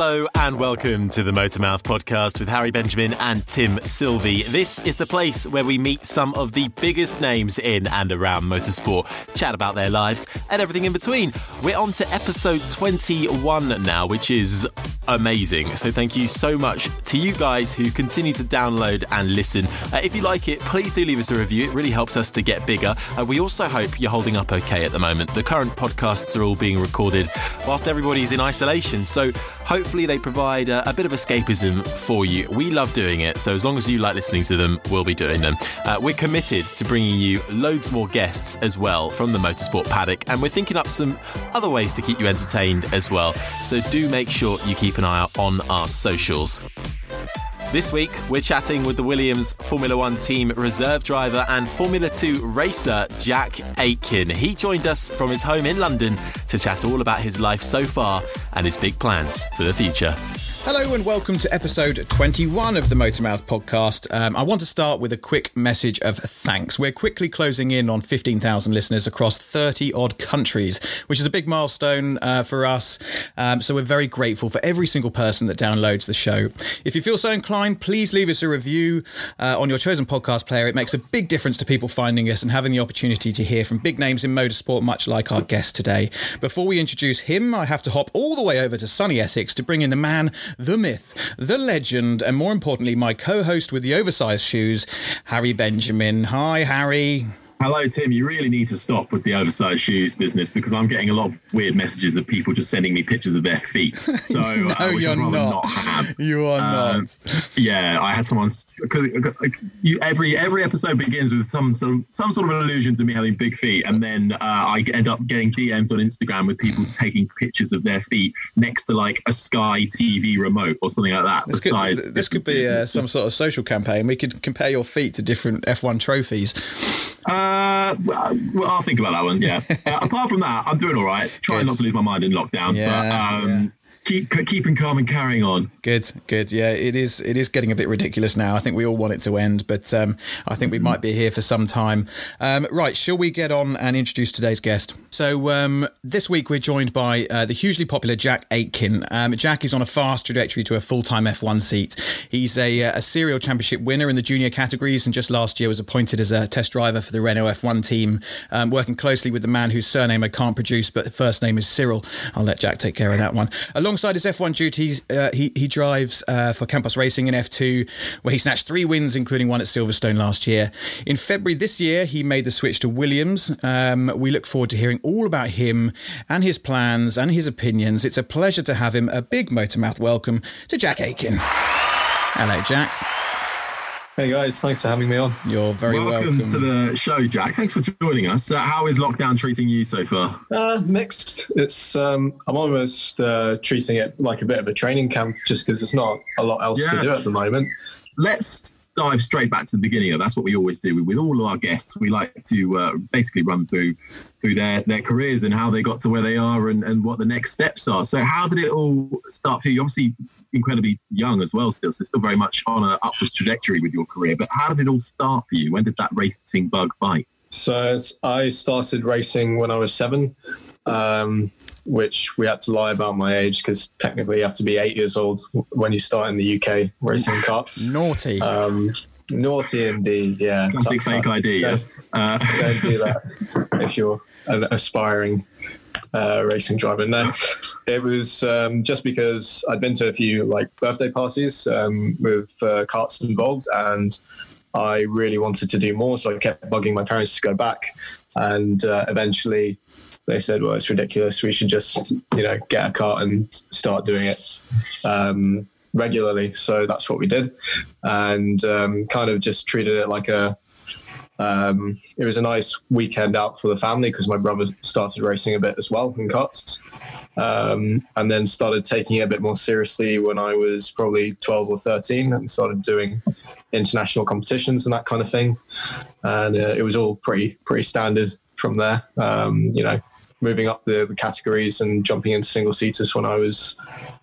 Hello and welcome to the Motormouth podcast with Harry Benjamin and Tim Sylvie. This is the place where we meet some of the biggest names in and around motorsport, chat about their lives and everything in between. We're on to episode 21 now, which is amazing. So thank you so much to you guys who continue to download and listen. Uh, if you like it, please do leave us a review. It really helps us to get bigger. Uh, we also hope you're holding up okay at the moment. The current podcasts are all being recorded whilst everybody's in isolation. So hopefully they provide a, a, bit of escapism for you. We love doing it, so as long as you like listening to them, we'll be doing them. Uh, we're committed to bringing you loads more guests as well from the motorsport paddock, and we're thinking up some other ways to keep you entertained as well. So do make sure you keep an eye out on our socials. This week, we're chatting with the Williams Formula One team reserve driver and Formula Two racer, Jack Aitken. He joined us from his home in London to chat all about his life so far and his big plans for the future. Hello and welcome to episode 21 of the Motormouth podcast. Um, I want to start with a quick message of thanks. We're quickly closing in on 15,000 listeners across 30 odd countries, which is a big milestone uh, for us. Um, so we're very grateful for every single person that downloads the show. If you feel so inclined, please leave us a review uh, on your chosen podcast player. It makes a big difference to people finding us and having the opportunity to hear from big names in motorsport, much like our guest today. Before we introduce him, I have to hop all the way over to sunny Essex to bring in the man the myth, the legend, and more importantly, my co host with the oversized shoes, Harry Benjamin. Hi, Harry. Hello, Tim. You really need to stop with the oversized shoes business because I'm getting a lot of weird messages of people just sending me pictures of their feet. So no, uh, you're not. not you are um, not. Yeah, I had someone because every every episode begins with some some some sort of allusion to me having big feet, and then uh, I end up getting DMs on Instagram with people taking pictures of their feet next to like a Sky TV remote or something like that. This could, this could be uh, some sort of social campaign. We could compare your feet to different F1 trophies. Uh, well, I'll think about that one. Yeah. uh, apart from that, I'm doing all right. Trying Good. not to lose my mind in lockdown. Yeah, but um, yeah keep keeping calm and carrying on. Good, good. Yeah, it is. It is getting a bit ridiculous now. I think we all want it to end, but um, I think we might be here for some time. Um, right, shall we get on and introduce today's guest? So um, this week we're joined by uh, the hugely popular Jack Aitken. Um, Jack is on a fast trajectory to a full-time F1 seat. He's a, uh, a serial championship winner in the junior categories, and just last year was appointed as a test driver for the Renault F1 team, um, working closely with the man whose surname I can't produce, but first name is Cyril. I'll let Jack take care of that one. Along Alongside his F1 duties, uh, he, he drives uh, for Campos Racing in F2, where he snatched three wins, including one at Silverstone last year. In February this year, he made the switch to Williams. Um, we look forward to hearing all about him and his plans and his opinions. It's a pleasure to have him. A big Motormouth welcome to Jack Aitken. Hello, Jack. Hey guys, thanks for having me on. You're very welcome, welcome. to the show, Jack. Thanks for joining us. Uh, how is lockdown treating you so far? Uh, mixed. It's um, I'm almost uh, treating it like a bit of a training camp, just because there's not a lot else Yeah. to do at the moment. Let's dive straight back to the beginning. Of That's what we always do with all of our guests. We like to uh, basically run through through their their careers and how they got to where they are and, and what the next steps are. So, how did it all start for you? You're obviously incredibly young as well, still, so still very much on an upwards trajectory with your career. But how did it all start for you? When did that racing bug bite? So I started racing when I was seven, um, which we had to lie about my age because technically you have to be eight years old when you start in the UK racing karts. Naughty. Um, naughty indeed, yeah. Classic Tuck, fake tuck. ID. Yeah. Don't, Uh, don't do that if you're an aspiring uh, racing driver. No, it was um, just because I'd been to a few like birthday parties um, with uh, karts involved, and I really wanted to do more. So I kept bugging my parents to go back, and uh, eventually they said, "Well, it's ridiculous. We should just you know get a kart and start doing it." Um, regularly so that's what we did and um, kind of just treated it like a um, it was a nice weekend out for the family because my brother started racing a bit as well in karts. Um, and then started taking it a bit more seriously when I was probably 12 or 13 and started doing international competitions and that kind of thing. And uh, it was all pretty, pretty standard from there. Um, you know, moving up the, the categories and jumping into single seaters when I was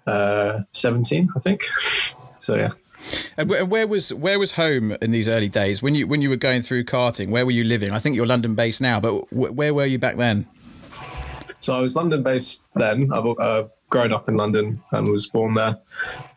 uh, 17, I think. So, yeah. And where, was where was home in these early days when you when you were going through karting? Where were you living? I think you're London based now, but where were you back then? So I was London based then. I've uh, grown up in London and was born there.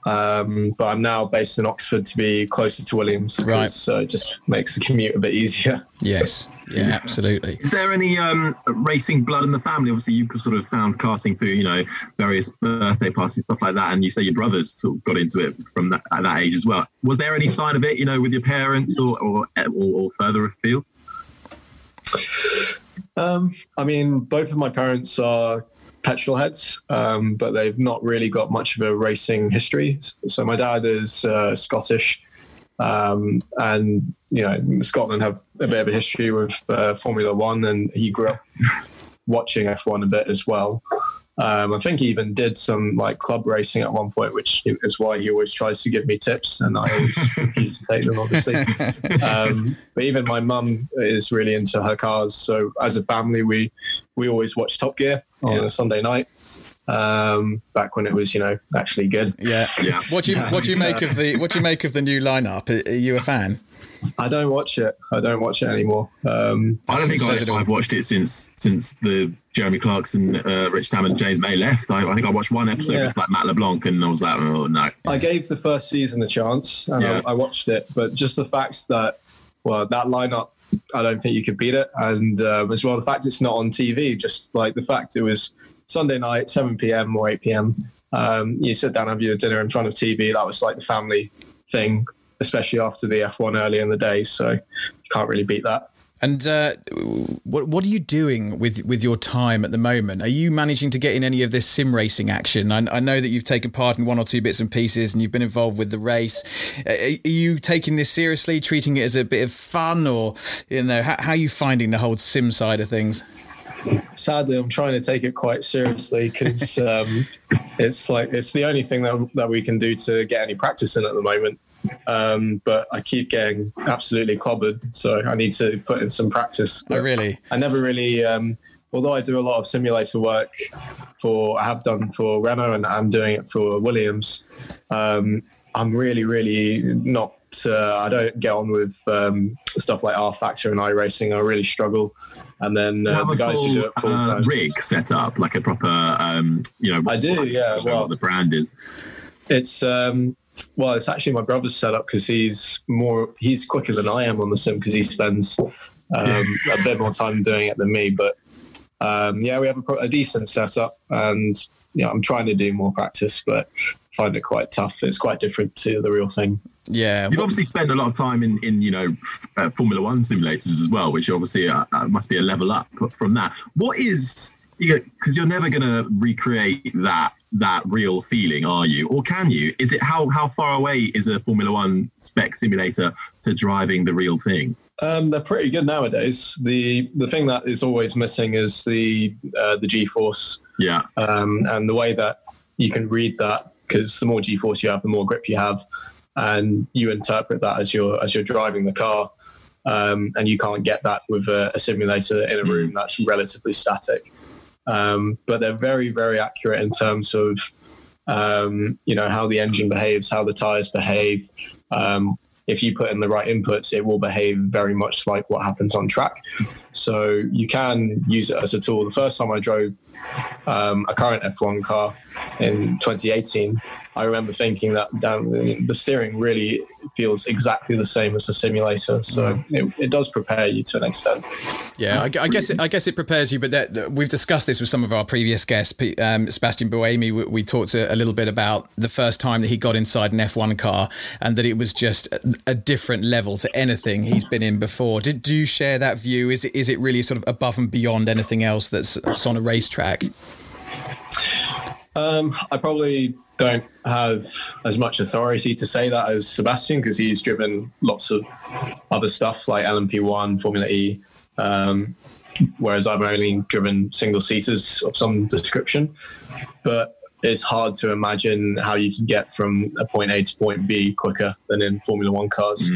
Um, but I'm now based in Oxford to be closer to Williams. Right. 'cause, Uh, it just makes the commute a bit easier. Yes, yeah, absolutely. Is there any um, racing blood in the family? Obviously, you sort of found karting through, you know, various birthday parties, stuff like that, and you say your brothers sort of got into it from that, at that age as well. Was there any sign of it, you know, with your parents or or, or, or further afield? Um, I mean, both of my parents are petrol heads, um, but they've not really got much of a racing history. So my dad is uh, Scottish, um, and you know Scotland have a bit of a history with uh, Formula One, and he grew up watching F1 a bit as well. Um, I think he even did some like club racing at one point, which is why he always tries to give me tips, and I always refuse to take them, obviously. Um, but even my mum is really into her cars, so as a family, we we always watch Top Gear on Yeah. a Sunday night. Um, back when it was, you know, actually good. Yeah, Yeah. What do you what do you make of the what do you make of the new lineup? Are, are you a fan? I don't watch it. I don't watch it anymore. Um, I don't think I, it all. I've watched it since since the Jeremy Clarkson, uh, Rich Tam, and James May left. I, I think I watched one episode Yeah. with like Matt LeBlanc, and I was like, oh no. I gave the first season a chance and Yeah. I, I watched it, but just the fact that, well, that lineup, I don't think you could beat it. And um, as well, the fact it's not on TV, just like the fact it was Sunday night, 7 p.m. or 8 p.m. Um, you sit down, and have your dinner in front of TV. That was like the family thing, especially after the F1 early in the day. So you can't really beat that. And uh, what what are you doing with with your time at the moment? Are you managing to get in any of this sim racing action? I, I know that you've taken part in one or two bits and pieces, and you've been involved with the race. Are you taking this seriously, treating it as a bit of fun, or you know, how, how are you finding the whole sim side of things? Sadly i'm trying to take it quite seriously because um, it's like it's the only thing that, that we can do to get any practice in at the moment um, but i keep getting absolutely clobbered so i need to put in some practice Oh, really? i never really um, although i do a lot of simulator work for i have done for renault and i'm doing it for williams um, i'm really really not uh, i don't get on with um, stuff like rFactor and iRacing. i really struggle and then uh, the guys who do full it full uh, rig set up, like a proper, um, you know. I do, yeah, I don't know well- what the brand is. It's um, well, it's actually my brother's setup because he's more he's quicker than I am on the sim because he spends um, a bit more time doing it than me. But um, yeah, we have a, pro- a decent setup, and yeah, I'm trying to do more practice, but find it quite tough. It's quite different to the real thing. Yeah. You've obviously spent a lot of time in, in you know, uh, Formula One simulators as well, which obviously uh, uh, must be a level up from that. What is, because you're never going to recreate that that real feeling, are you? Or can you? Is it how how far away is a Formula One spec simulator to driving the real thing? Um, they're pretty good nowadays. The the thing that is always missing is the uh, the G force. Yeah. Um, and the way that you can read that, because the more G force you have, the more grip you have, and you interpret that as you're as you're driving the car. Um, and you can't get that with a, a simulator in a room that's relatively static. Um, but they're very, very accurate in terms of um, you know how the engine behaves, how the tires behave. Um, if you put in the right inputs, it will behave very much like what happens on track. So you can use it as a tool. The first time I drove um, a current F1 car in 2018, I remember thinking that down, the steering really feels exactly the same as the simulator. So it, it does prepare you to an extent. Yeah, I, I guess it, I guess it prepares you. But that, that- we've discussed this with some of our previous guests. Um, Sebastian Buemi, we, we talked a, a little bit about the first time that he got inside an F1 car, and that it was just a, a different level to anything he's been in before. Did do you share that view? Is it is it really sort of above and beyond anything else that's, that's on a racetrack? Um, I probably don't have as much authority to say that as Sebastian because he's driven lots of other stuff like LMP1, Formula E, um, whereas I've only driven single seaters of some description. But it's hard to imagine how you can get from a point A to point B quicker than in Formula One cars.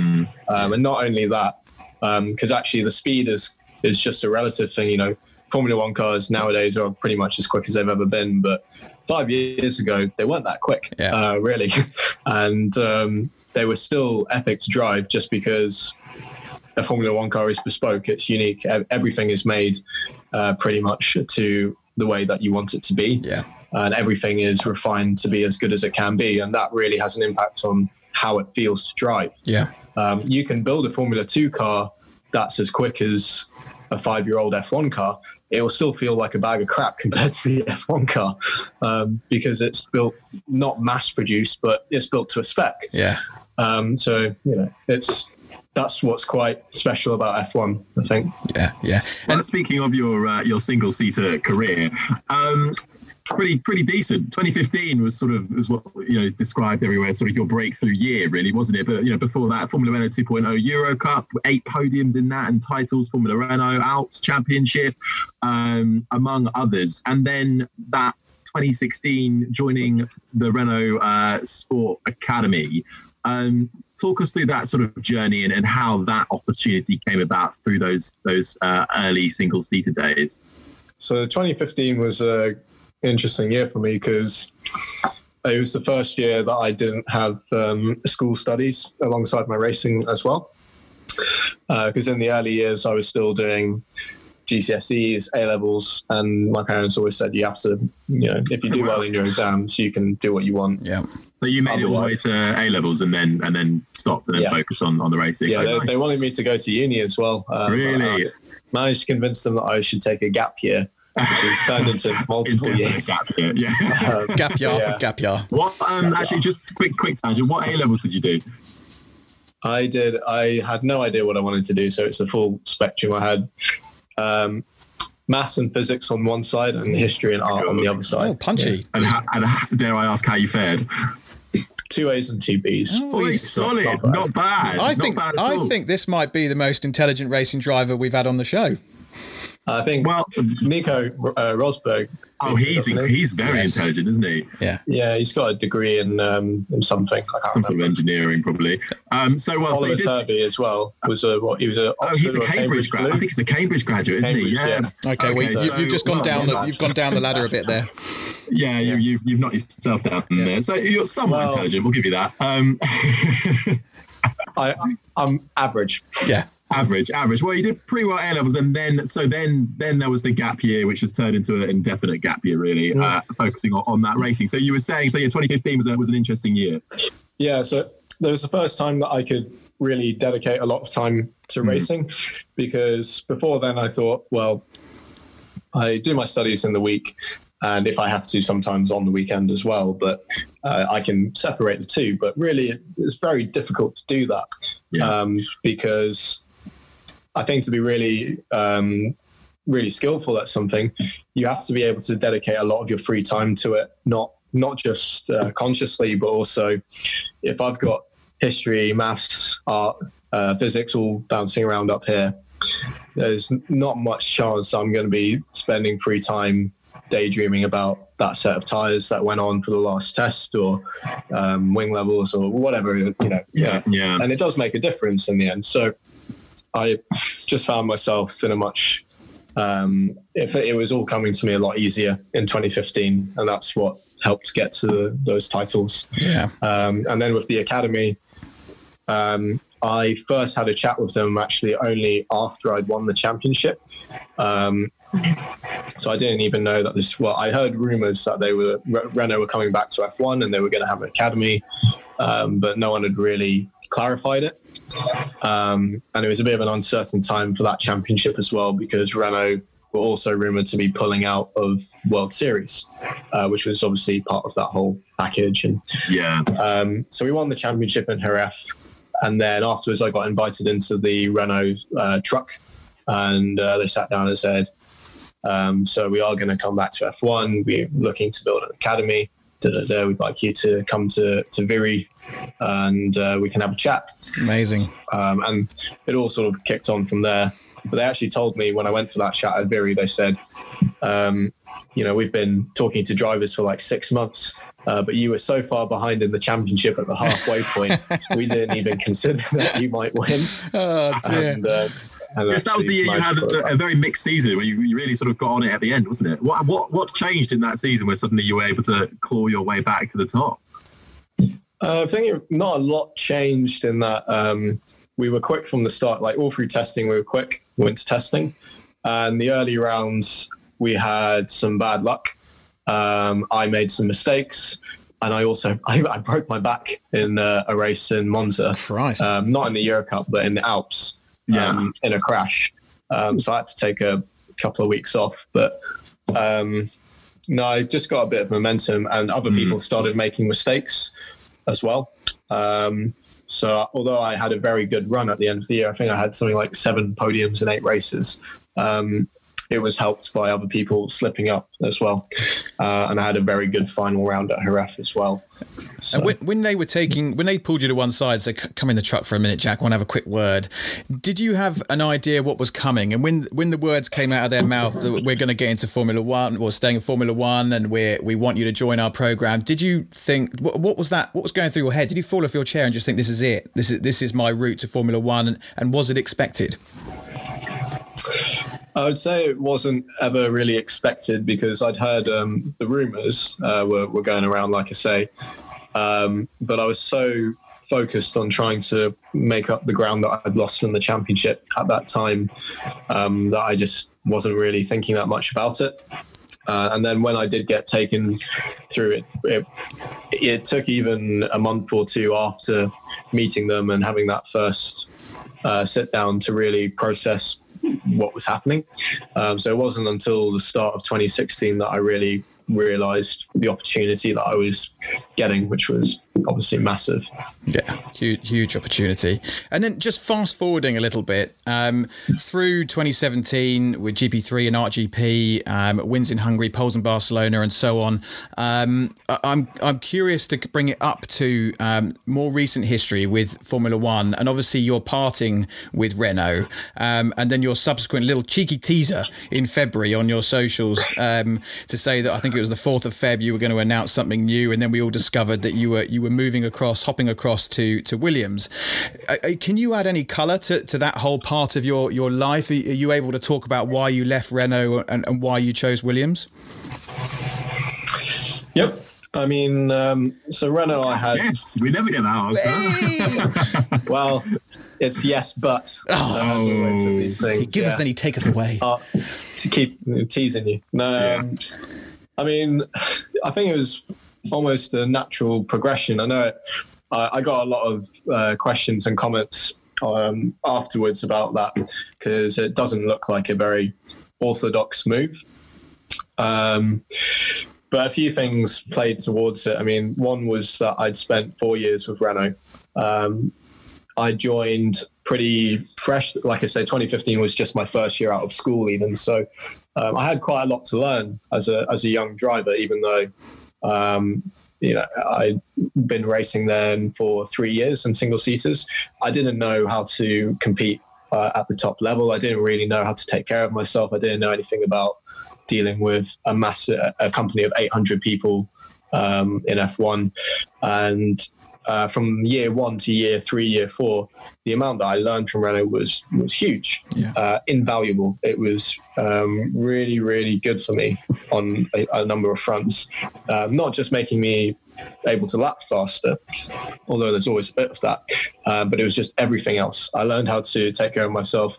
Um, and not only that, because actually the speed is is just a relative thing. You know, Formula One cars nowadays are pretty much as quick as they've ever been, but five years ago they weren't that quick, Yeah. uh, really, and um, they were still epic to drive just because a Formula One car is bespoke. It's unique. Everything is made uh, pretty much to the way that you want it to be Yeah, and everything is refined to be as good as it can be. And that really has an impact on how it feels to drive. yeah, Um, you can build a Formula Two car that's as quick as a five year old F1 car. It will still feel like a bag of crap compared to the F1 car um, because it's built not mass produced, but it's built to a spec. yeah. Um, so, you know, it's that's what's quite special about F1, I think. Yeah, yeah. And speaking of your uh, your single seater career, um, pretty pretty decent. 2015 was sort of was what you know described everywhere, sort of your breakthrough year, really, wasn't it? But you know, before that, Formula Renault 2.0 Euro Cup, eight podiums in that, and titles, Formula Renault Alps Championship, um, among others. And then that 2016 joining the Renault uh, Sport Academy. Um, talk us through that sort of journey and, and how that opportunity came about through those those uh, early single seater days. So 2015 was a interesting year for me because it was the first year that I didn't have um, school studies alongside my racing as well. Because in the early years, I was still doing GCSEs, A levels, and my parents always said you have to, you know, if you do well in your exams, you can do what you want. Yeah. So you made it all the way to A levels and then and then stopped and then Yeah. focused on, on the racing. Yeah, Oh, they, nice. they wanted me to go to uni as well. um, really I managed to convince them that I should take a gap year, which has turned into multiple Indefinite years. gap year, Yeah. Um, Gap year, Yeah. gap year. what? Um, actually, just quick quick tangent. What A levels did you do? I did. I had no idea what I wanted to do, so it's a full spectrum. I had um, maths and physics on one side, and history and art on the other Oh, side. punchy. And, how, and how, dare I ask how you fared? Two A's and two B's. Boy, It's solid, not bad. not bad. I not think bad at I all. think this might be the most intelligent racing driver we've had on the show. I think Well, Nico uh, Rosberg. oh, he's he? he's very Yes. intelligent, isn't he? Yeah. yeah, he's got a degree in um, in something. Some sort of engineering, probably. Um, so well, so Oliver you did. Turvey as well was a what? He was a. Oh, he's a Oxford or Cambridge grad. I think he's a Cambridge graduate, isn't he? Cambridge, Yeah. Okay, well, you, so- you've just gone well, down the you've gone down the ladder a bit there. Yeah, you, you've you've knocked yourself down there. So you're somewhat Well- intelligent. We'll give you that. Um, I, I'm average. Yeah. Average, average. Well, you did pretty well A levels, and then so then then there was the gap year, which has turned into an indefinite gap year, really, uh, focusing on, on that racing. So you were saying, so yeah, 2015 was a, was an interesting year. Yeah, so there was the first time that I could really dedicate a lot of time to racing because before then I thought, well, I do my studies in the week and if I have to, sometimes on the weekend as well, but uh, I can separate the two. But really, it's very difficult to do that Yeah. um, because I think to be really, um, really skillful at something, you have to be able to dedicate a lot of your free time to it, not not just uh, consciously, but also if I've got history, maths, art, uh, physics all bouncing around up here, there's not much chance I'm going to be spending free time daydreaming about that set of tires that went on for the last test or um, wing levels or whatever you know. Yeah yeah. And it does make a difference in the end. So i just found myself in a much um, if it, it, was all coming to me a lot easier in 2015 and that's what helped get to those titles yeah um, and then with the academy um, I first had a chat with them actually only after I'd won the championship. Um, so I didn't even know that this. Well, I heard rumors that they were Renault were coming back to F1 and they were going to have an academy, um, but no one had really clarified it. Um, and it was a bit of an uncertain time for that championship as well because Renault were also rumored to be pulling out of World Series, uh, which was obviously part of that whole package. And yeah, um, so we won the championship in Jerez. And then afterwards, I got invited into the Renault uh, truck, and uh, they sat down and said, um, "So we are going to come back to F1. We're looking to build an academy. Da. We'd like you to come to to Viry, and uh, we can have a chat." Amazing. Um, and it all sort of kicked on from there. But they actually told me when I went to that chat at Viry, they said, um, you know, we've been talking to drivers for like six months, uh, but you were so far behind in the championship at the halfway point, we didn't even consider that you might win. Oh, dear. And, uh, and yes, that was the year you had a, a, very mixed season where you, you, really sort of got on it at the end, wasn't it? What, what, what changed in that season where suddenly you were able to claw your way back to the top? Uh, I think not a lot changed in that. Um, we were quick from the start, like all through testing, we were quick, We went to testing. And the early rounds, we had some bad luck. Um, I made some mistakes, and I also I, I broke my back in uh, a race in Monza. Christ! Um, not in the Euro Cup, but in the Alps. Yeah. Um, in a crash. Um, so I had to take a couple of weeks off, but. Um, no, I just got a bit of momentum, and other mm. people started making mistakes as well. Um, so although I had a very good run at the end of the year, I think I had something like seven podiums in eight races. Um, it was helped by other people slipping up as well. Uh, and I had a very good final round at Jerez as well. So. When, when, they were taking, when they pulled you to one side, so come in the truck for a minute, Jack, I want to have a quick word. Did you have an idea what was coming? And when when the words came out of their mouth we're going to get into Formula One or staying in Formula One and we we want you to join our program, did you think, what, what, was that? What was going through your head? Did you fall off your chair and just think, this is it? This is, this is my route to Formula One? And, and was it expected? I would say it wasn't ever really expected because I'd heard um, the rumours uh, were, were going around, like I say. Um, but I was so focused on trying to make up the ground that I'd lost from the championship at that time um, that I just wasn't really thinking that much about it. Uh, and then when I did get taken through it, it, it, took even a month or two after meeting them and having that first uh, sit down to really process what was happening. Um, so it wasn't until the start of 2016 that I really realized the opportunity that I was getting, which was obviously massive. Yeah, huge, huge opportunity. And then just fast forwarding a little bit um, through 2017 with GP3 and ART GP, um, wins in Hungary, poles in Barcelona, and so on. Um, I'm I'm curious to bring it up to um, more recent history with Formula One, and obviously your parting with Renault, um, and then your subsequent little cheeky teaser in February on your socials um, to say that I think it was the fourth of Feb you were going to announce something new, and then we all discovered that you were you were moving across, hopping across to to Williams. Uh, uh, can you add any colour to, to that whole part of your your life? Are you able to talk about why you left Renault and, and why you chose Williams? Yep. I mean, um, so Renault, I had. Yes, we never get that answer. well, it's yes, but. Oh, he giveth yeah. then he taketh away. Uh, to keep teasing you. No, yeah. um, I mean, I think it was almost a natural progression. I know it, I, I got a lot of uh, questions and comments um, afterwards about that because it doesn't look like a very orthodox move. Um, but a few things played towards it. I mean, one was that I'd spent four years with Renault. Um, I joined pretty fresh. Like I said, 2015 was just my first year out of school, even. So um, I had quite a lot to learn as a as a young driver, even though Um, you know, I'd been racing then for three years in single seaters. I didn't know how to compete uh, at the top level. I didn't really know how to take care of myself. I didn't know anything about dealing with a massive a company of 800 people um, in F1, and uh, from year one to year three, year four, the amount that I learned from Renault was was huge, Yeah. uh, invaluable. It was um, really, really good for me on a, a number of fronts. Um, not just making me able to lap faster, although there's always a bit of that, uh, but it was just everything else. I learned how to take care of myself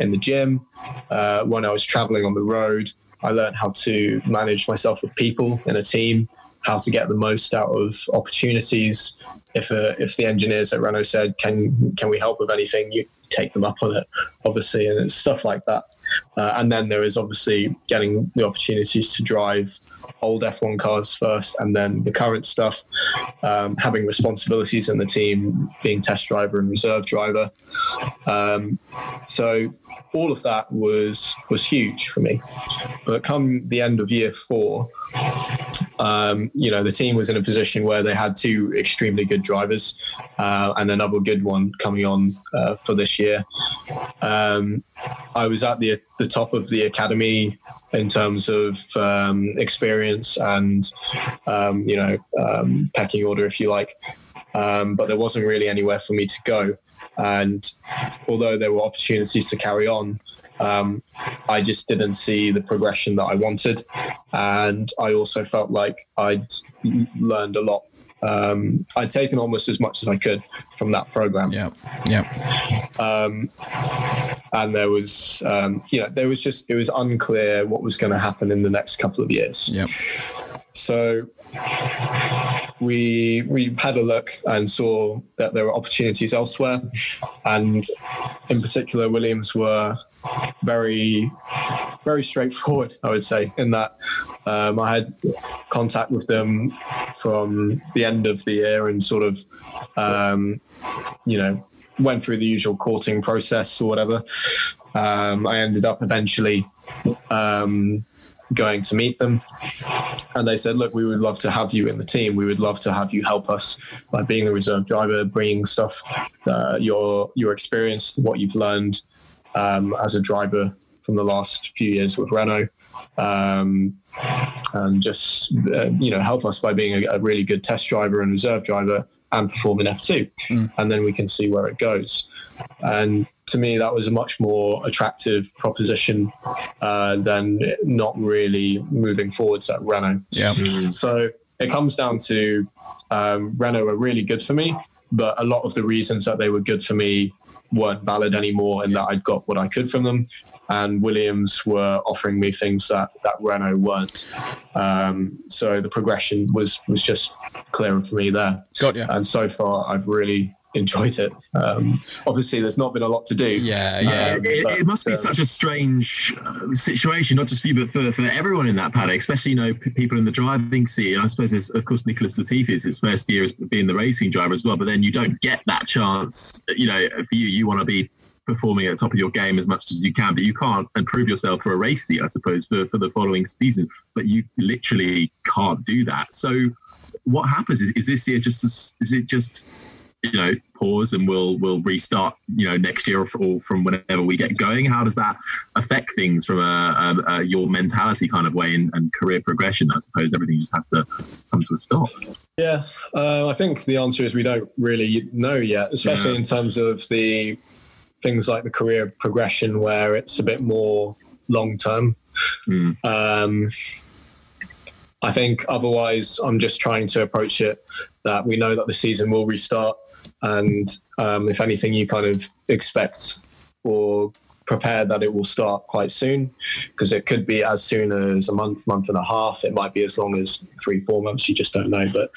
in the gym, uh, when I was traveling on the road. I learned how to manage myself with people in a team, how to get the most out of opportunities. If uh, if the engineers at Renault said, "Can can we help with anything?" you take them up on it, obviously, and it's stuff like that. Uh, and then there is obviously getting the opportunities to drive old F1 cars first, and then the current stuff, um, having responsibilities in the team, being test driver and reserve driver. Um, so all of that was was huge for me. But come the end of year four, um, you know, the team was in a position where they had two extremely good drivers uh, and another good one coming on uh, for this year. Um, I was at the the top of the academy in terms of um, experience and um, you know um, pecking order, if you like. Um, but there wasn't really anywhere for me to go. And although there were opportunities to carry on, um, I just didn't see the progression that I wanted. And I also felt like I'd learned a lot. Um, I'd taken almost as much as I could from that program. Yeah. Yeah. Um, and there was, um, you know, there was just, it was unclear what was going to happen in the next couple of years. Yeah. So we we had a look and saw that there were opportunities elsewhere, and in particular, Williams were very very straightforward. I would say in that um, I had contact with them from the end of the year and sort of um, you know went through the usual courting process or whatever. Um, I ended up eventually um, going to meet them. And they said, look, we would love to have you in the team. We would love to have you help us by being the reserve driver, bringing stuff, uh, your, your experience, what you've learned um, as a driver from the last few years with Renault. Um, and just, uh, you know, help us by being a, a really good test driver and reserve driver and perform in F2. And then we can see where it goes. And to me, that was a much more attractive proposition uh, than not really moving forwards at Renault. Yeah. So it comes down to um, Renault were really good for me, but a lot of the reasons that they were good for me weren't valid anymore, and that I'd got what I could from them. And Williams were offering me things that, that Renault weren't. Um, so the progression was was just clearer for me there. Got you. And so far, I've really enjoyed it. Um, obviously, there's not been a lot to do. Yeah. Yeah. Um, It, but, it must be uh, such a strange uh, situation, not just for you, but for, for everyone in that paddock, especially, you know, p- people in the driving seat. And I suppose there's, of course, Nicholas Latifi is his first year as being the racing driver as well. But then you don't get that chance, you know, for you, you want to be performing at the top of your game as much as you can, but you can't improve yourself for a race seat, I suppose, for, for the following season. But you literally can't do that. So what happens is, is this year just, is it just, you know, pause and we'll we'll restart, you know, next year or, from whenever we get going. How does that affect things from a, a, a your mentality kind of way and, and career progression? I suppose everything just has to come to a stop. Yeah, uh, I think the answer is we don't really know yet, especially Yeah. in terms of the things like the career progression, where it's a bit more long term. Mm. Um, I think otherwise, I'm just trying to approach it that we know that the season will restart, and um, if anything, you kind of expect or prepare that it will start quite soon because it could be as soon as a month, month and a half. It might be as long as three, four months. You just don't know. But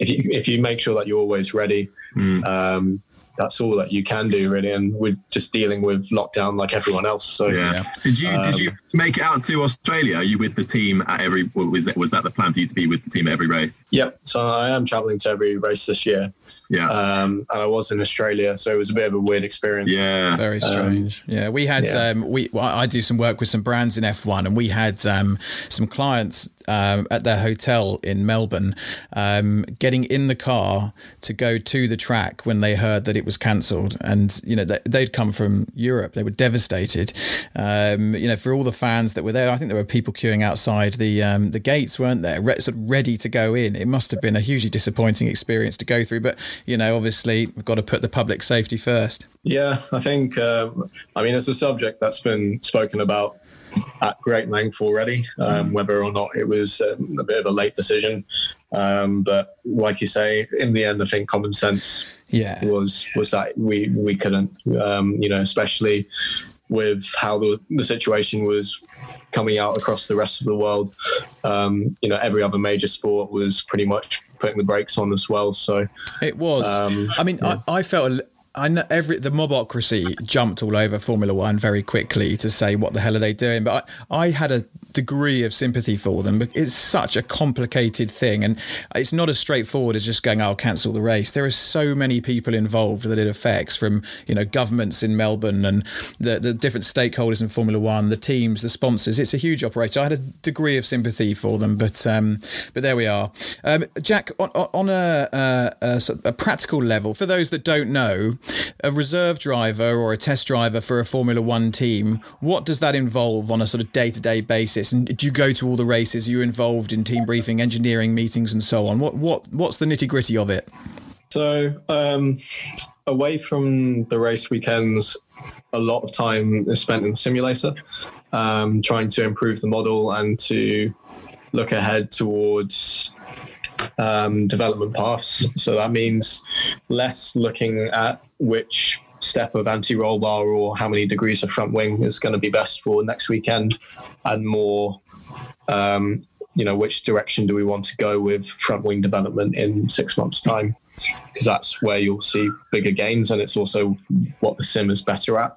if you if you make sure that you're always ready, Mm. um, that's all that you can do really, and we're just dealing with lockdown like everyone else. So yeah. Did you um, did you make it out to Australia? Are you with the team at every? Was that was that the plan for you to be with the team at every race? Yep. So I am traveling to every race this year. Yeah. Um, and I was in Australia, so it was a bit of a weird experience. Yeah. Very um, strange. Um, yeah. We had yeah. Um, we well, I do some work with some brands in F1, and we had um, some clients um, at their hotel in Melbourne, um, getting in the car to go to the track when they heard that it was cancelled. And, you know, they, would come from Europe. They were devastated. Um, you know, for all the fans that were there, I think there were people queuing outside the um, the gates, weren't there? Re- sort of ready to go in. It must have been a hugely disappointing experience to go through. But, you know, obviously, we've got to put the public safety first. Yeah, I think, um, I mean, it's a subject that's been spoken about at great length already, um, whether or not it was um, a bit of a late decision. Um, but like you say, in the end, I think common sense yeah. was was that we we couldn't, um, you know, especially with how the, the situation was coming out across the rest of the world. Um, you know, every other major sport was pretty much putting the brakes on as well. So it was. Um, I mean, yeah. I, I, felt a, I know every the mobocracy jumped all over Formula One very quickly to say what the hell are they doing, but I, I had a degree of sympathy for them. But it's such a complicated thing, and it's not as straightforward as just going, "I'll cancel the race." There are so many people involved that it affects, from you know governments in Melbourne and the the different stakeholders in Formula One, the teams, the sponsors. It's a huge operation. I had a degree of sympathy for them, but um, but there we are. Um, Jack, on, on a, a, a, a practical level, for those that don't know a reserve driver or a test driver for a Formula One team, what does that involve on a sort of day to day basis? And do you go to all the races? Are you involved in team briefing, engineering meetings, and so on? What what what's the nitty gritty of it? So um, away from the race weekends, a lot of time is spent in the simulator, um, trying to improve the model and to look ahead towards um, development paths. So that means less looking at which step of anti-roll bar or how many degrees of front wing is going to be best for next weekend, and more, um, you know, which direction do we want to go with front wing development in six months' time? Because that's where you'll see bigger gains, and it's also what the sim is better at.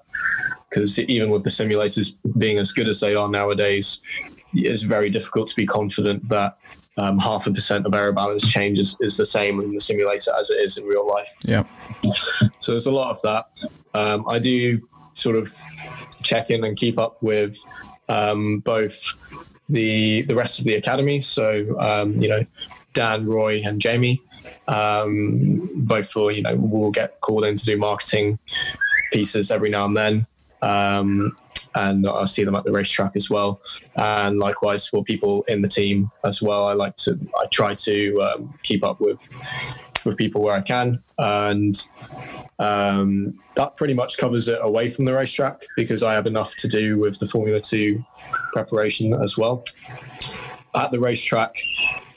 Because even with the simulators being as good as they are nowadays, it's very difficult to be confident that um, half a percent of air balance change is, is the same in the simulator as it is in real life. Yeah. So there's a lot of that. Um, I do sort of check in and keep up with um, both the the rest of the academy. So um, you know, Dan, Roy, and Jamie. Um, both for you know, we'll get called in to do marketing pieces every now and then. And I see them at the racetrack as well. And likewise for people in the team as well, I like to I try to um, keep up with with people where I can, and um, that pretty much covers it away from the racetrack because I have enough to do with the Formula Two preparation as well. At the racetrack,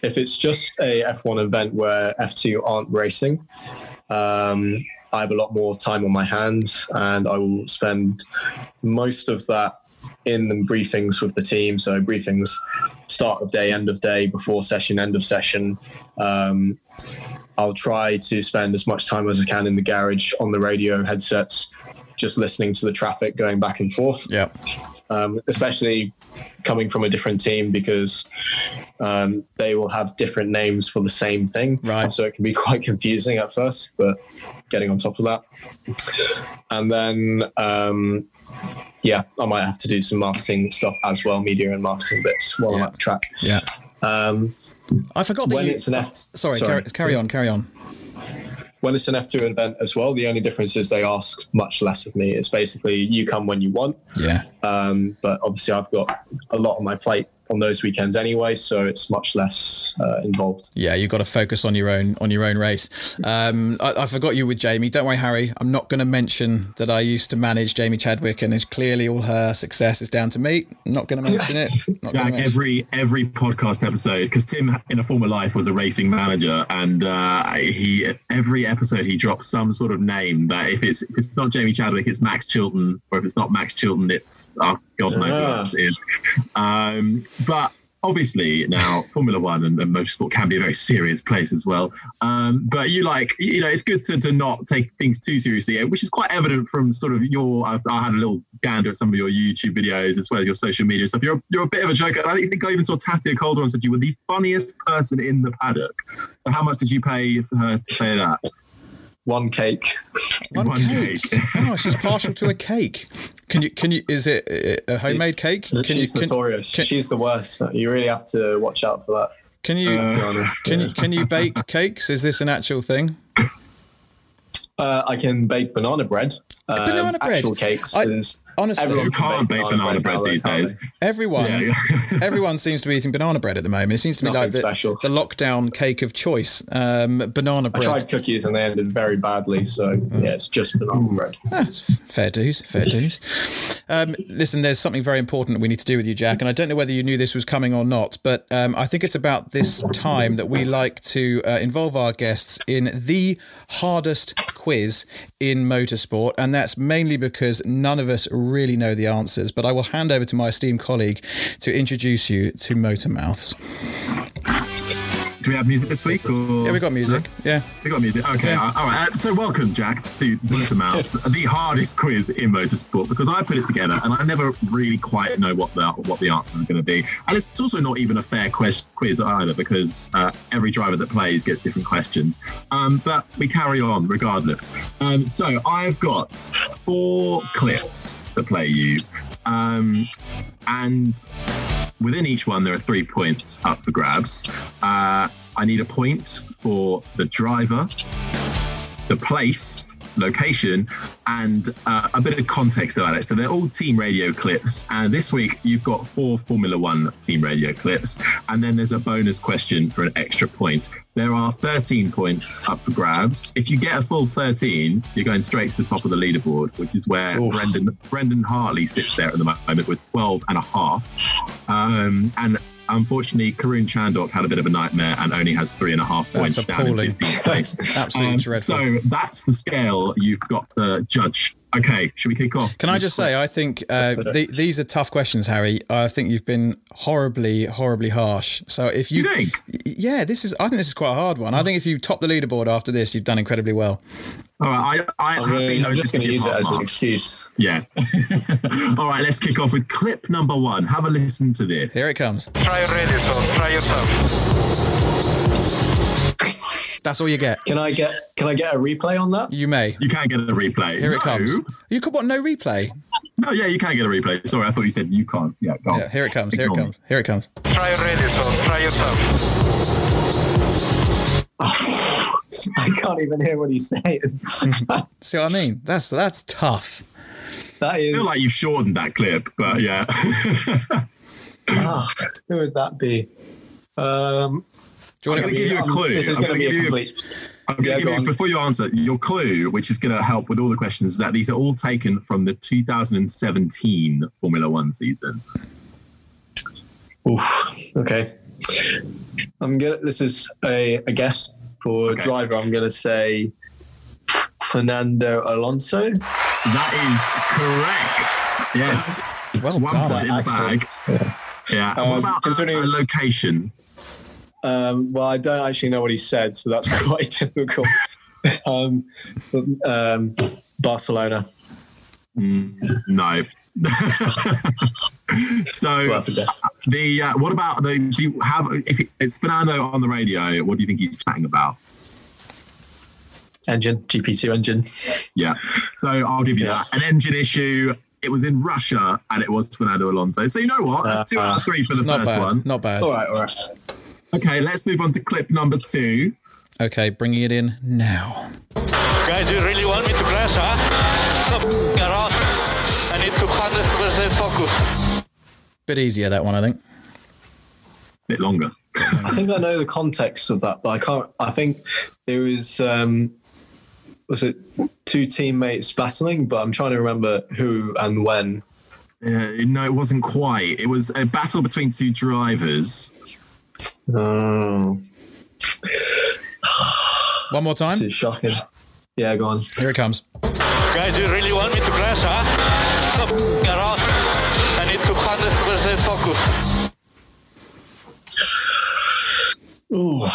if it's just a F1 event where F2 aren't racing, um, I have a lot more time on my hands, and I will spend most of that in the briefings with the team. So briefings, start of day, end of day, before session, end of session. Um, I'll try to spend as much time as I can in the garage on the radio headsets, just listening to the traffic going back and forth. Yeah. Um, especially coming from a different team because um, they will have different names for the same thing. Right. So it can be quite confusing at first, but getting on top of that. And then, um, yeah, I might have to do some marketing stuff as well, media and marketing bits while yeah. I'm at the track. Yeah. Um, I forgot that when you, it's an F- sorry, sorry. Carry, carry on, carry on when it's an F2 event as well, the only difference is they ask much less of me. It's basically you come when you want. Yeah. Um, but obviously, I've got a lot on my plate on those weekends anyway, so it's much less uh, involved. Yeah, you've got to focus on your own on your own race. Um, I, I, forgot you with Jamie. Don't worry, Harry. I'm not going to mention that I used to manage Jamie Chadwick, and it's clearly all her success is down to me. I'm not going to mention it. Not Jack, every every podcast episode, because Tim in a former life was a racing manager, and uh, he every episode he drops some sort of name that if it's if it's not Jamie Chadwick, it's Max Chilton, or if it's not Max Chilton, it's oh, God knows what else it is. Um, but obviously now Formula One and, and motorsport can be a very serious place as well. Um, but you like, you know, it's good to, to not take things too seriously, which is quite evident from sort of your. I, I had a little gander at some of your YouTube videos as well as your social media stuff. You're you're a bit of a joker. I think I even saw Tatiana Calderon said you were the funniest person in the paddock. So how much did you pay for her to say that? One cake. One, One cake. cake. oh, she's partial to a cake. Can you? Can you? Is it a homemade cake? Can She's you? Can, notorious. can- She's the worst. You really have to watch out for that. can you? Uh, can you? Can you bake cakes? Is this an actual thing? Uh, I can bake banana bread. Um, Banana bread? Actual cakes. I- is Honestly, everyone You can can't bake banana bread nowadays, these days. Everyone, Yeah, yeah. everyone seems to be eating banana bread at the moment. It seems to be like the, the lockdown cake of choice. Um, banana bread. I tried cookies and they ended very badly. So yeah, it's just banana bread. Ah, fair dues, fair dues. Um, listen, there's something very important we need to do with you, Jack, and I don't know whether you knew this was coming or not, but um, I think it's about this time that we like to uh, involve our guests in the hardest quiz in motorsport, and that's mainly because none of us really know the answers. But I will hand over to my esteemed colleague to introduce you to Motor Mouths. Do we have music this week? Or? Yeah, we got music. Yeah. We got music. Okay. uh, all right. Uh, so welcome, Jack, to Motor Mouths, the hardest quiz in motorsport because I put it together and I never really quite know what the what the answers are going to be. And it's also not even a fair quiz, quiz either because uh, every driver that plays gets different questions. Um, but we carry on regardless. Um, so I've got four clips to play you. Um, and within each one, there are three points up for grabs. Uh, I need a point for the driver, the place, location, and uh, a bit of context about it. So they're all team radio clips. And this week, you've got four Formula One team radio clips. And then there's a bonus question for an extra point. There are 13 points up for grabs. If you get a full 13, you're going straight to the top of the leaderboard, which is where Oof. Brendan Brendan Hartley sits there at the moment with 12 and a half. Um, and unfortunately, Karun Chandhok had a bit of a nightmare and only has three and a half That's points down in appalling. 15th place. Absolutely Um, dreadful. So that's the scale you've got to judge. Okay, should we kick off? Can I just say, I think uh, the, these are tough questions, Harry. I think you've been horribly, horribly harsh. So if you, You think? yeah, this is. I think this is quite a hard one. I think if you top the leaderboard after this, you've done incredibly well. All right, I, I, I'm, happy I'm just going to use it half as an excuse. Yeah. All right, let's kick off with clip number one. Have a listen to this. Here it comes. Try ready, so try yourself. That's all you get. Can I get Can I get a replay on that? You may. You can get a replay. Here no. it comes. You could want no replay. No, yeah, you can get a replay. Sorry, I thought you said you can't. Yeah, go on. Yeah, here it comes. Here it comes. Here it comes. Try ready, so try yourself. I can't even hear what he's saying. See what I mean? That's that's tough. That is. I feel like you've shortened that clip, but yeah. Ah, who would that be? Um, Do you want I'm to give you a clue. This is going to be a give you a- complete. I'm going to give go you, on. before you answer, your clue, which is going to help with all the questions, is that these are all taken from the 2017 Formula One season. Oof, okay. I'm gonna. This is a, a guess for Okay. driver. I'm gonna say Fernando Alonso. That is correct. Yes. Well One done. point in the bag. Yeah. Um, what about a, considering- a location? Um, well, I don't actually know what he said, so that's quite difficult. um, um, Barcelona. Mm, no. so We'll have to guess. the uh, what about the do you have if it's Fernando on the radio what do you think he's chatting about Engine, GP2 engine. yeah so I'll give you Yeah. that an engine issue it was in Russia and it was Fernando Alonso so you know what that's two out of three for the first bad. one Not bad. All right, all right. okay let's move on to clip number two Okay, bringing it in now. Guys, you really want me to crash, huh? Stop around. I need to 100% focus. Bit easier that one, I think. bit longer I think I know the context of that, but I can't. I think it was um, was it two teammates battling, but I'm trying to remember who and when. uh, no it wasn't quite it was a battle between two drivers Oh, One more this time. is shocking. Yeah, go on. Here it comes. Guys, you really want me to crash, huh? Ooh.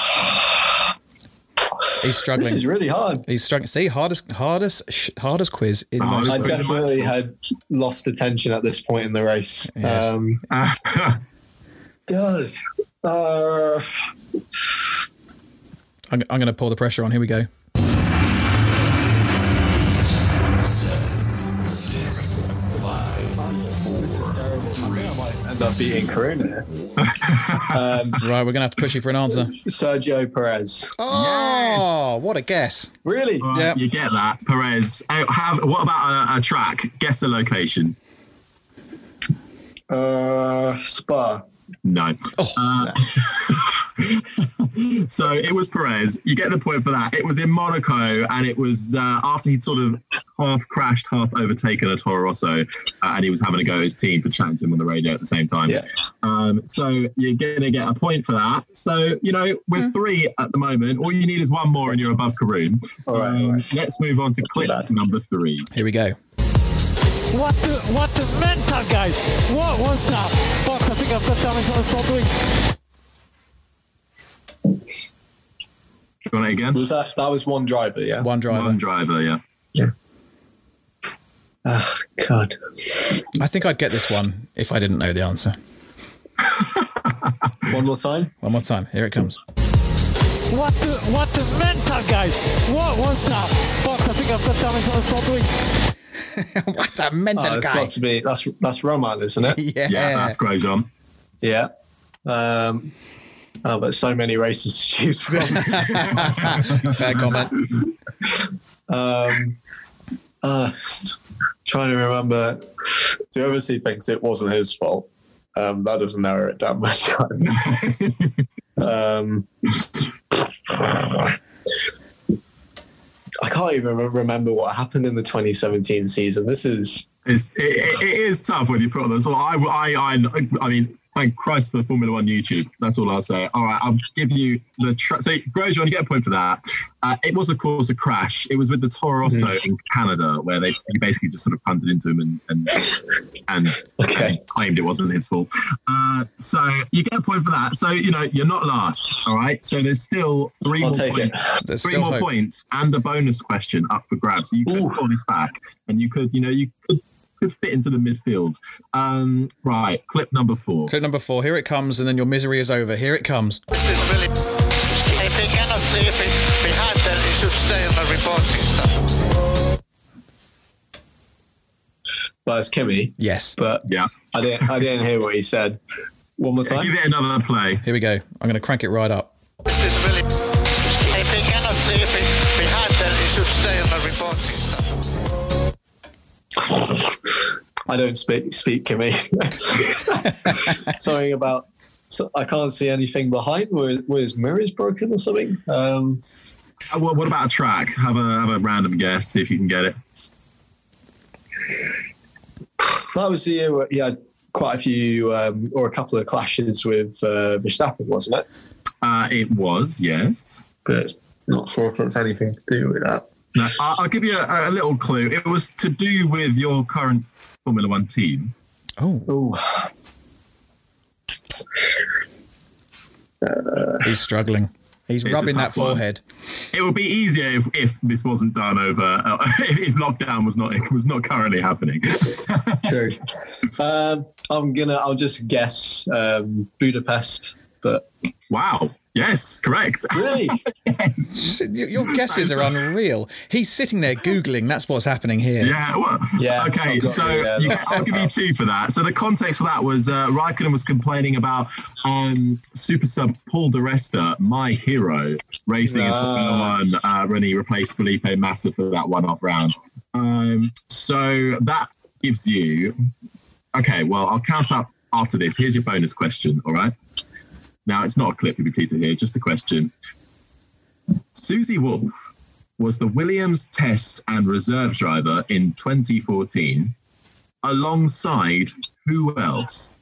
He's struggling. This is really hard. He's struggling. See, hardest, hardest, sh- hardest quiz in oh, most. I definitely had lost attention at this point in the race. Yes. Um, God. Uh, I'm, I'm going to pour the pressure on. Here we go. End up beating Karuna. um, Right, we're going to have to push you for an answer. Sergio Perez. Oh, Yes. what a guess. Really? Right, Yeah. You get that, Perez. Oh, have what about a, a track? Guess a location. Uh, Spa. No. Uh, so it was Perez. You get the point for that. It was in Monaco, and it was uh, after he'd sort of half crashed, half overtaken a Toro Rosso, uh, and he was having a go at his team for chatting to him on the radio at the same time. Yeah. Um, so you're going to get a point for that. So, you know, with three at the moment, all you need is one more and you're above Karun. All right, all right. Let's move on to clip number three. Here we go. What the, what the mental guy? What was that? Fox, I think I've got damage on the front wing. Do you want it again? Was that that was one driver? Yeah. One driver. One driver, yeah. Yeah. Oh, God. I think I'd get this one if I didn't know the answer. One more time. One more time. Here it comes. What the, what the mental guy? What was that? Fox, I think I've got damage on the front wing. what a Oh, mental it's guy. got to be that's that's Romain, isn't it? yeah. Yeah, that's Grosjean. Yeah. Um, oh, but so many races to choose from. Fair comment. um, uh, trying to remember. So obviously thinks it wasn't his fault. Um, that doesn't narrow it down much time. um, I can't even re- remember what happened in the 2017 season. This is It's, it, it is tough when you put on those. Well, I, I, I, I mean, thank Christ for Formula One YouTube. That's all I'll say. All right, I'll give you the. Tra- so, Grosjean, you get a point for that. Uh, it was, of course, a crash. It was with the Toro Rosso in Canada, where they basically just sort of punted into him and and and, Okay. and claimed it wasn't his fault. Uh, so you get a point for that. So you know you're not last. All right. So there's still 3 I'll more take points it. There's three still more hope. points and a bonus question up for grabs. You could Ooh. call this back, and you could, you know, you could could fit into the midfield. Um, right, clip number four. Clip number four. Here it comes, and then your misery is over. Here it comes. Is this really? If they cannot see it behind them, it should stay on the reporting stuff. well, it's Kimi, Yes. but Yeah, I didn't I didn't hear what he said. One more time. give it another play. Here we go. I'm going to crank it right up. I don't speak speak Kimi. Something about so I can't see anything behind. Were, were his mirrors broken or something? Um, Uh, what, what about a track? Have a have a random guess. See if you can get it. that was the year where he had quite a few um, or a couple of clashes with uh, Verstappen, wasn't it? Uh, it was yes. But not sure if it's anything to do with that. No, I'll give you a, a little clue. It was to do with your current Formula One team. Oh, Oh, he's struggling. He's It's rubbing that tough one. forehead. It would be easier if, if this wasn't done over uh, if, if lockdown was not was not currently happening. true. um, I'm gonna. I'll just guess um, Budapest. But wow. Yes, correct. really, Your your guesses are unreal. He's sitting there googling. That's what's happening here. Yeah. Well, Yeah, Okay. Got So the, you get, I'll give you two for that. So the context for that was uh, Raikkonen was complaining about um, super sub Paul Di Resta, my hero, racing in Formula One uh, when he replaced Felipe Massa for that one-off round. Um, so that gives you. Okay. Well, I'll count up after this. Here's your bonus question. All right. Now it's not a clip. If You'll be pleased to hear. Just a question. Susie Wolff was the Williams test and reserve driver in 2014 alongside who else?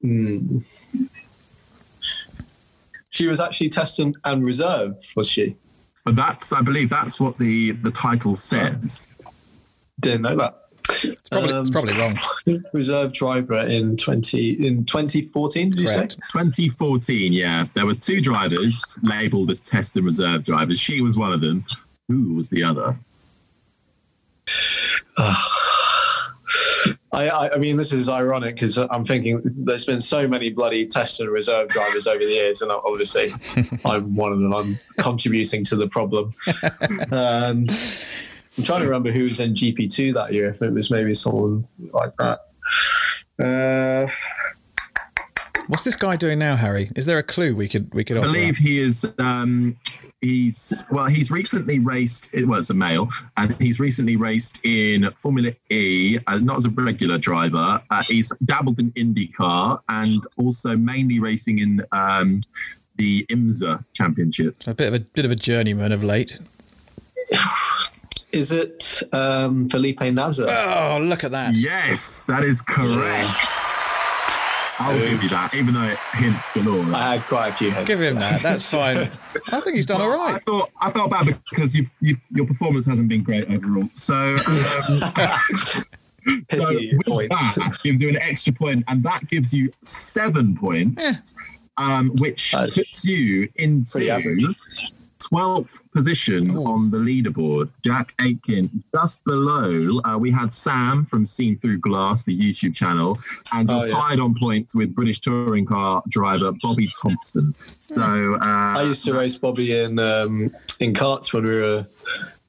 Hmm. She was actually test and, and reserve, was she? But that's, I believe, that's what the the title says. Didn't know that. It's probably, it's Um, probably wrong. Reserve driver in twenty in twenty fourteen. Did you say? 2014, yeah. There were two drivers labeled as test and reserve drivers. She was one of them. Who was the other? I, I, I mean, this is ironic because I'm thinking there's been so many bloody test and reserve drivers over the years, and obviously I'm one of them. I'm contributing to the problem. Um, I'm trying to remember who was in GP2 that year. If it was maybe someone like that. Uh, What's this guy doing now, Harry? Is there a clue we could we could I believe he is. Um, he's well. He's recently raced. Well, it's a male, and he's recently raced in Formula E, uh, not as a regular driver. Uh, he's dabbled in IndyCar and also mainly racing in um, the IMSA Championship. a bit of a bit of a journeyman of late. is it um, Felipe Nasr? Oh, look at that! Yes, that is correct. I'll give you that, even though it hints galore. I had quite a few heads. Give him that. That's fine. I think he's done all right. I thought I felt bad because you've, you've, your performance hasn't been great overall. So, um, so with that gives you an extra point, and that gives you seven points, um, which That's puts you into pretty average. twelfth position on the leaderboard. Jack Aitken, just below. Uh, we had Sam from Seen Through Glass, the YouTube channel, and you're Oh, yeah. tied on points with British touring car driver Bobby Thompson. So uh, I used to race Bobby in um, in karts when we were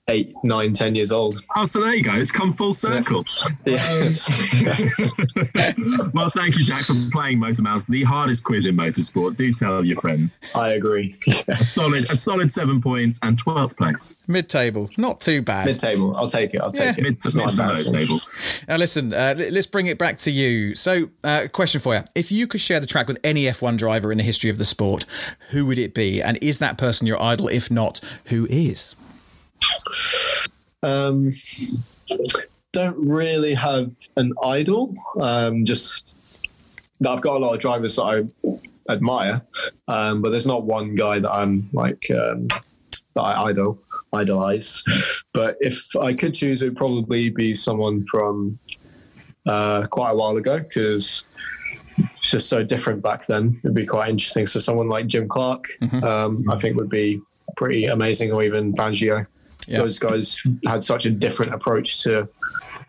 eight, nine, ten years old. Oh, so there you go. It's come full circle. Yeah. well, thank you, Jack, for playing Motor Motormouth, the hardest quiz in motorsport. Do tell your friends. I agree. A solid, a solid seven points and twelfth place. Mid table, not too bad. Mid table. I'll take it. I'll take Yeah. it. Mid to It's not mid to low embarrassing. table. Now, listen, uh, let's bring it back to you. So, uh, question for you. If you could share the track with any F1 driver in the history of the sport, who would it be? And is that person your idol? If not, who is? Um, don't really have an idol. Um, just I've got a lot of drivers that I admire, um, but there's not one guy that I'm like um, that I idol idolize. But if I could choose, it would probably be someone from uh, quite a while ago because it's just so different back then. It'd be quite interesting. So someone like Jim Clark, um, I think would be pretty amazing, or even Fangio. Yeah. Those guys had such a different approach to,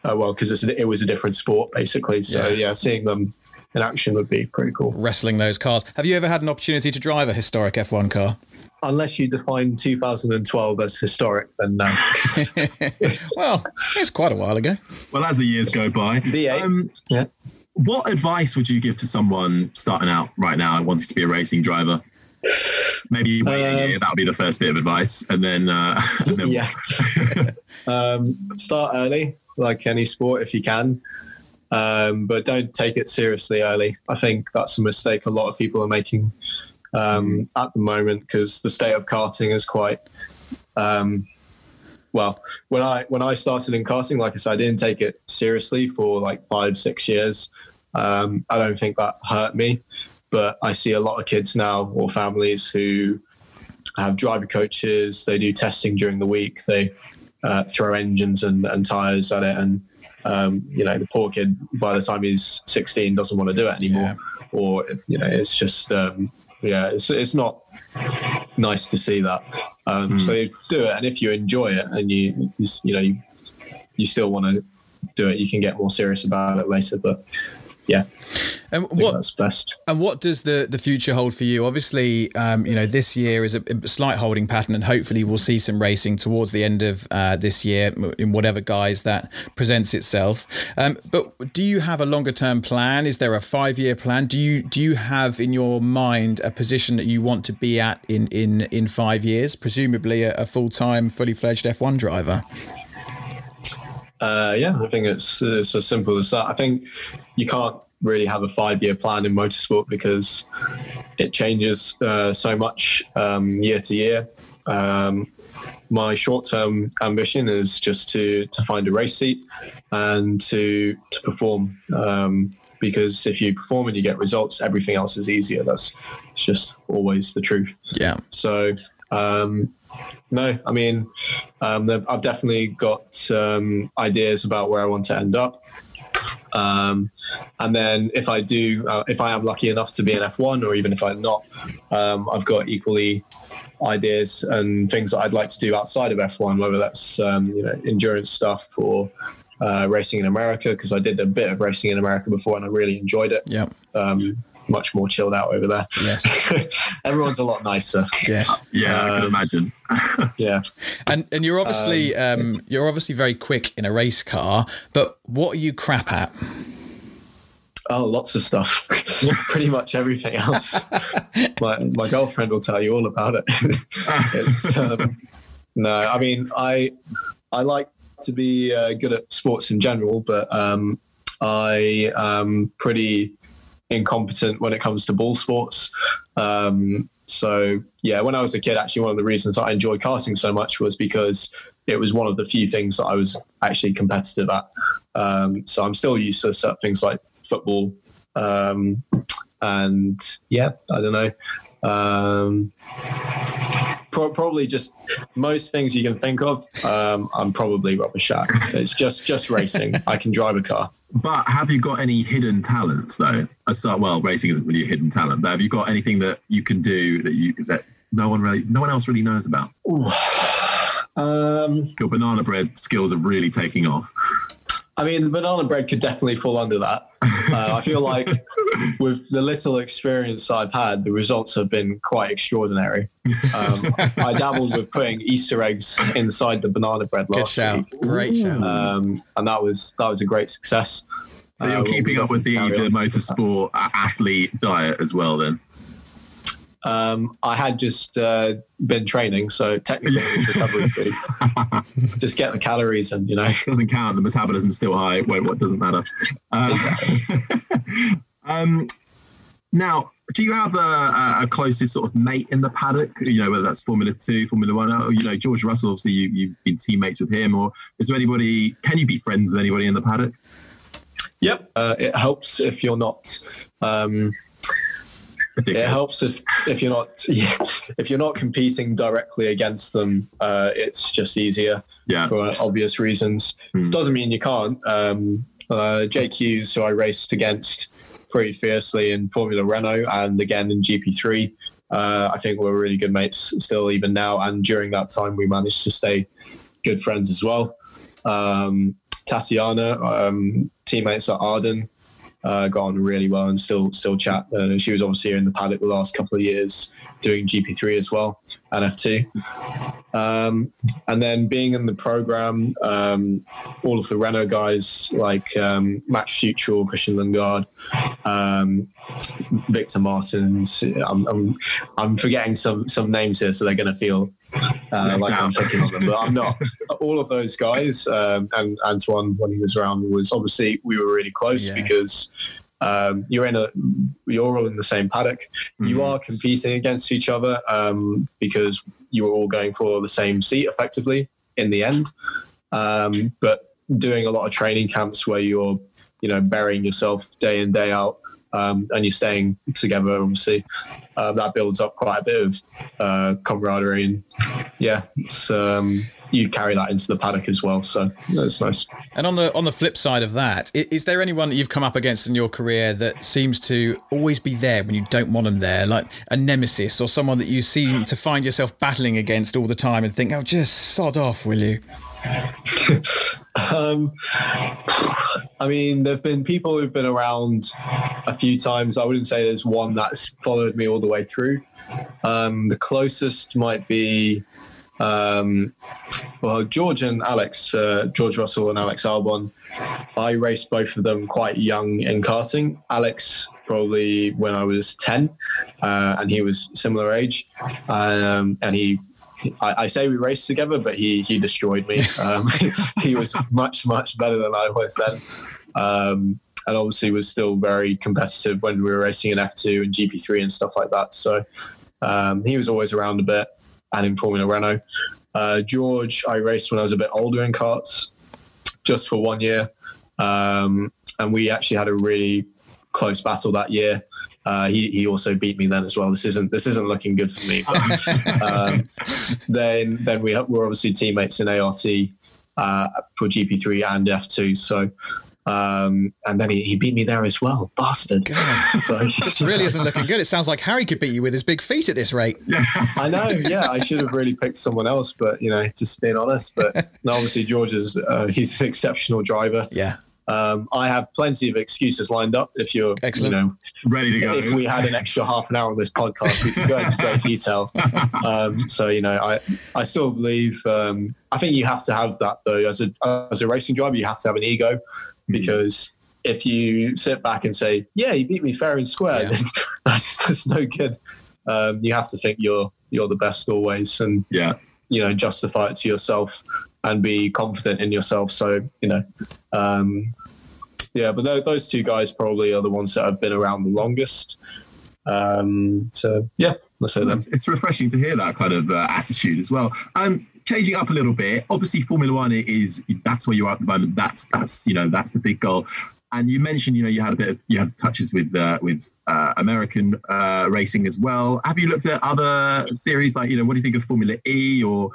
uh, well, because it was a different sport basically. So Yeah. yeah. seeing them in action would be pretty cool. Wrestling those cars. Have you ever had an opportunity to drive a historic F1 car? Unless you define 2012 as historic, then no. well, it's quite a while ago. Well, as the years go by, V8. um, yeah. what advice would you give to someone starting out right now and wanting to be a racing driver? Maybe wait a Um, year. That would be the first bit of advice, and then, uh, and then yeah. um, start early, like any sport, if you can. Um, but don't take it seriously early. I think that's a mistake a lot of people are making um, at the moment because the state of karting is quite. Um, well, when I when I started in karting, like I said, I didn't take it seriously for like five six years. Um, I don't think that hurt me, but I see a lot of kids now or families who have driver coaches. They do testing during the week. They uh, throw engines and, and tires at it, and um, you know the poor kid by the time he's 16 doesn't want to do it anymore, or you know it's just um, yeah, it's it's not nice to see that. Um, So do it, and if you enjoy it and you you, you know you, you still want to do it, you can get more serious about it later. But yeah, And what that's best. And what does the, the future hold for you? Obviously, um, you know, this year is a, a slight holding pattern, and hopefully we'll see some racing towards the end of uh, this year in whatever guise that presents itself. Um, but do you have a longer term plan? Is there a five year plan? Do you do you have in your mind a position that you want to be at in in, in five years? Presumably a, a full time, fully fledged F one driver. Uh, yeah, I think it's it's as simple as that. I think you can't really have a five year plan in motorsport because it changes uh, so much um, year to year. Um, my short term ambition is just to to find a race seat and to to perform. Um, because if you perform and you get results, everything else is easier. That's it's just always the truth. Yeah. So Um, no, I mean, um, I've definitely got um, ideas about where I want to end up. Um, and then if I do, uh, if I am lucky enough to be an F1, or even if I'm not, um, I've got equally ideas and things that I'd like to do outside of F1, whether that's um, you know endurance stuff or uh, racing in America, because I did a bit of racing in America before and I really enjoyed it. Yeah. Um, much more chilled out over there. Yes. Everyone's a lot nicer. Yes. Yeah, I can Um, imagine. Yeah. And and you're obviously um, you're obviously very quick in a race car, but what are you crap at? Oh, lots of stuff. Pretty much everything else. my my girlfriend will tell you all about it. it's, um, no, I mean, I I like to be uh, good at sports in general, but um, I am pretty incompetent when it comes to ball sports. Um, so yeah, when I was a kid, actually one of the reasons I enjoyed karting so much was because it was one of the few things that I was actually competitive at. Um, so I'm still used to certain things like football, um, and yeah, I don't know. Um, pro- probably just most things you can think of. Um, I'm probably rubbish at. It's just just racing. I can drive a car. But have you got any hidden talents though? Aside, well, racing isn't really a hidden talent, but have you got anything that you can do that you that no one really, no one else really knows about? Um, Your banana bread skills are really taking off. I mean, the banana bread could definitely fall under that. Uh, I feel like with the little experience I've had, the results have been quite extraordinary. Um, I dabbled with putting Easter eggs inside the banana bread Good last shout. week, Great shout. um, and that was that was a great success. So you're Uh, keeping we'll up with the, the motorsport athlete diet as well, then. Um, I had just uh, been training, so technically recovery food. just get the calories and you know. It Doesn't count. The metabolism's still high. Wait, what doesn't matter. Uh, um, now, do you have a, a, closest sort of mate in the paddock? You know, whether that's Formula Two, Formula One, or you know, George Russell. Obviously, you, you've been teammates with him, or is there anybody? Can you be friends with anybody in the paddock? Yep. Uh, it helps if you're not. Um, it helps if, if you're not yeah, if you're not competing directly against them. Uh, it's just easier Yeah. for obvious reasons. Hmm. Doesn't mean you can't. Um, uh, Jake Hughes, who I raced against pretty fiercely in Formula Renault and again in GP3. Uh, I think we're really good mates still, even now. And during that time, we managed to stay good friends as well. Um, Tatiana, um, teammates at Arden, uh, got on really well and still still chat. Uh, she was obviously in the paddock the last couple of years doing GP3 as well and F2. Um, and then being in the program, um, all of the Renault guys like um, Max Fewtrell, Christian Lundgaard, um, Victor Martins. I'm, I'm, I'm forgetting some some names here, so they're going to feel uh, like I'm picking on them, but I'm not. All of those guys um, and Anthoine, when he was around, was obviously we were really close Yes. because um, you're in a you're all in the same paddock. You Mhm. are competing against each other um, because you were all going for the same seat effectively in the end. Um, but doing a lot of training camps where you're you know burying yourself day in day out um, and you're staying together obviously uh, that builds up quite a bit of uh, camaraderie and yeah it's um, you carry that into the paddock as well so that's nice And on the on the flip side of that, is, is there anyone that you've come up against in your career that seems to always be there when you don't want them there, like a nemesis or someone that you seem to find yourself battling against all the time and think, "Oh, just sod off, will you?" Um, I mean, there've been people who've been around a few times. I wouldn't say there's one that's followed me all the way through. Um, the closest might be, um, well, George and Alex, uh, George Russell and Alex Albon. I raced both of them quite young in karting. Alex probably when I was ten, uh, and he was similar age, um, and he I, I say we raced together, but he he destroyed me. Um, he was much much better than I was then, um, and obviously was still very competitive when we were racing in F two and GP three and stuff like that. So um, he was always around a bit, and in Formula Renault. Uh, George, I raced when I was a bit older in karts, just for one year, um, and we actually had a really close battle that year. Uh, he he also beat me then as well. This isn't this isn't looking good for me. But, um, then then we we're obviously teammates in ART uh, for GP3 and F2. So um, and then he, he beat me there as well, bastard. So- This really isn't looking good. It sounds like Harry could beat you with his big feet at this rate. I know, yeah. I should have really picked someone else, but you know, just being honest. But no, obviously, George is uh, he's an exceptional driver. Yeah. Um, I have plenty of excuses lined up. If you're, Excellent. you know, Ready to go. if we had an extra half an hour on this podcast, we could go into great detail. Um, so you know, I I still believe. Um, I think you have to have that though. As a as a racing driver, you have to have an ego because if you sit back and say, "Yeah, you beat me fair and square," Yeah. then that's that's no good. Um, you have to think you're you're the best always, and yeah. you know justify it to yourself and be confident in yourself. So you know, um, yeah. But those two guys probably are the ones that have been around the longest. Um, so yeah, let's say them. It's, refreshing to hear that kind of uh, attitude as well. Um, changing up a little bit. Obviously, Formula One is that's where you are at the moment. That's that's you know that's the big goal. And you mentioned you know you had a bit of you had touches with uh, with uh, American uh, racing as well. Have you looked at other series like you know what do you think of Formula E or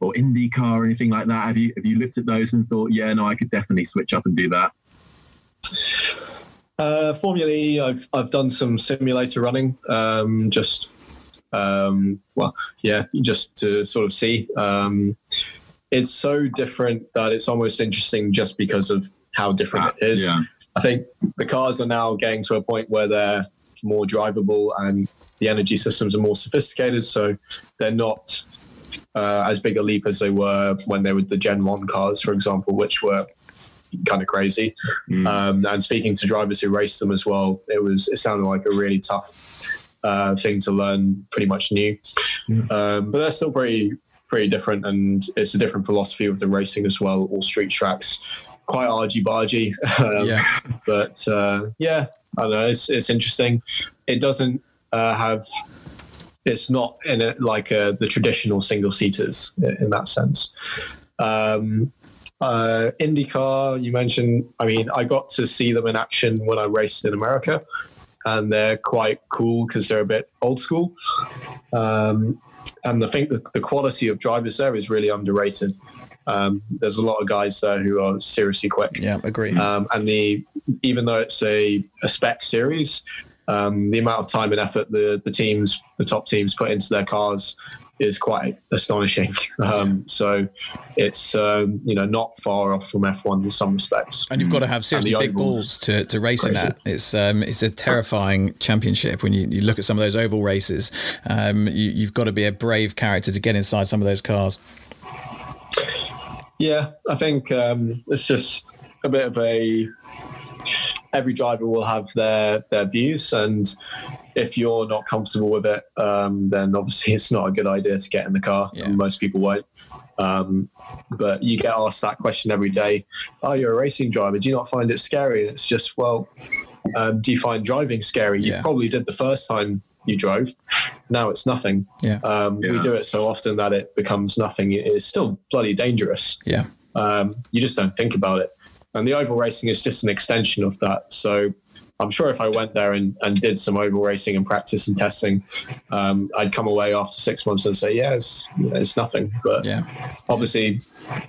or IndyCar or anything like that? Have you have you looked at those and thought yeah no I could definitely switch up and do that? Uh, Formula E, I've I've done some simulator running, um, just um, well, yeah, just to sort of see. Um, it's so different that it's almost interesting just because of how different it is. Yeah. I think the cars are now getting to a point where they're more drivable and the energy systems are more sophisticated, so they're not uh, as big a leap as they were when they were the Gen One cars, for example, which were kind of crazy. Um, and speaking to drivers who raced them as well, it was it sounded like a really tough uh, thing to learn, pretty much new. Um, but they're still pretty pretty different, and it's a different philosophy of the racing as well. All street tracks, quite argy bargy. Um, Yeah. but uh, yeah, I don't know. It's it's interesting. It doesn't uh, have. It's not in it like uh, the traditional single seaters in that sense. Um, uh, IndyCar, you mentioned. I mean, I got to see them in action when I raced in America, and they're quite cool because they're a bit old school. Um, and I think the, the quality of drivers there is really underrated. Um, there's a lot of guys there who are seriously quick. Yeah, agree. Um, and the even though it's a, a spec series, um, the amount of time and effort the the teams, the top teams, put into their cars is quite astonishing. Um, so it's um, you know not far off from F1 in some respects. And you've got to have seriously big balls to, to race in that. It's um, it's a terrifying championship when you, you look at some of those oval races. Um, you, you've got to be a brave character to get inside some of those cars. Yeah, I think um, it's just a bit of a. Every driver will have their their views, and if you're not comfortable with it, um, then obviously it's not a good idea to get in the car. Yeah. And most people won't. Um, but you get asked that question every day. Oh, you're a racing driver. Do you not find it scary? And it's just well, um, do you find driving scary? Yeah. You probably did the first time you drove. Now it's nothing. Yeah. Um, We do it so often that it becomes nothing. It is still bloody dangerous Yeah. um, you just don't think about it. And the oval racing is just an extension of that. So I'm sure if I went there and, and did some oval racing and practice and testing, um, I'd come away after six months and say, yeah, it's, it's nothing. But Yeah. obviously,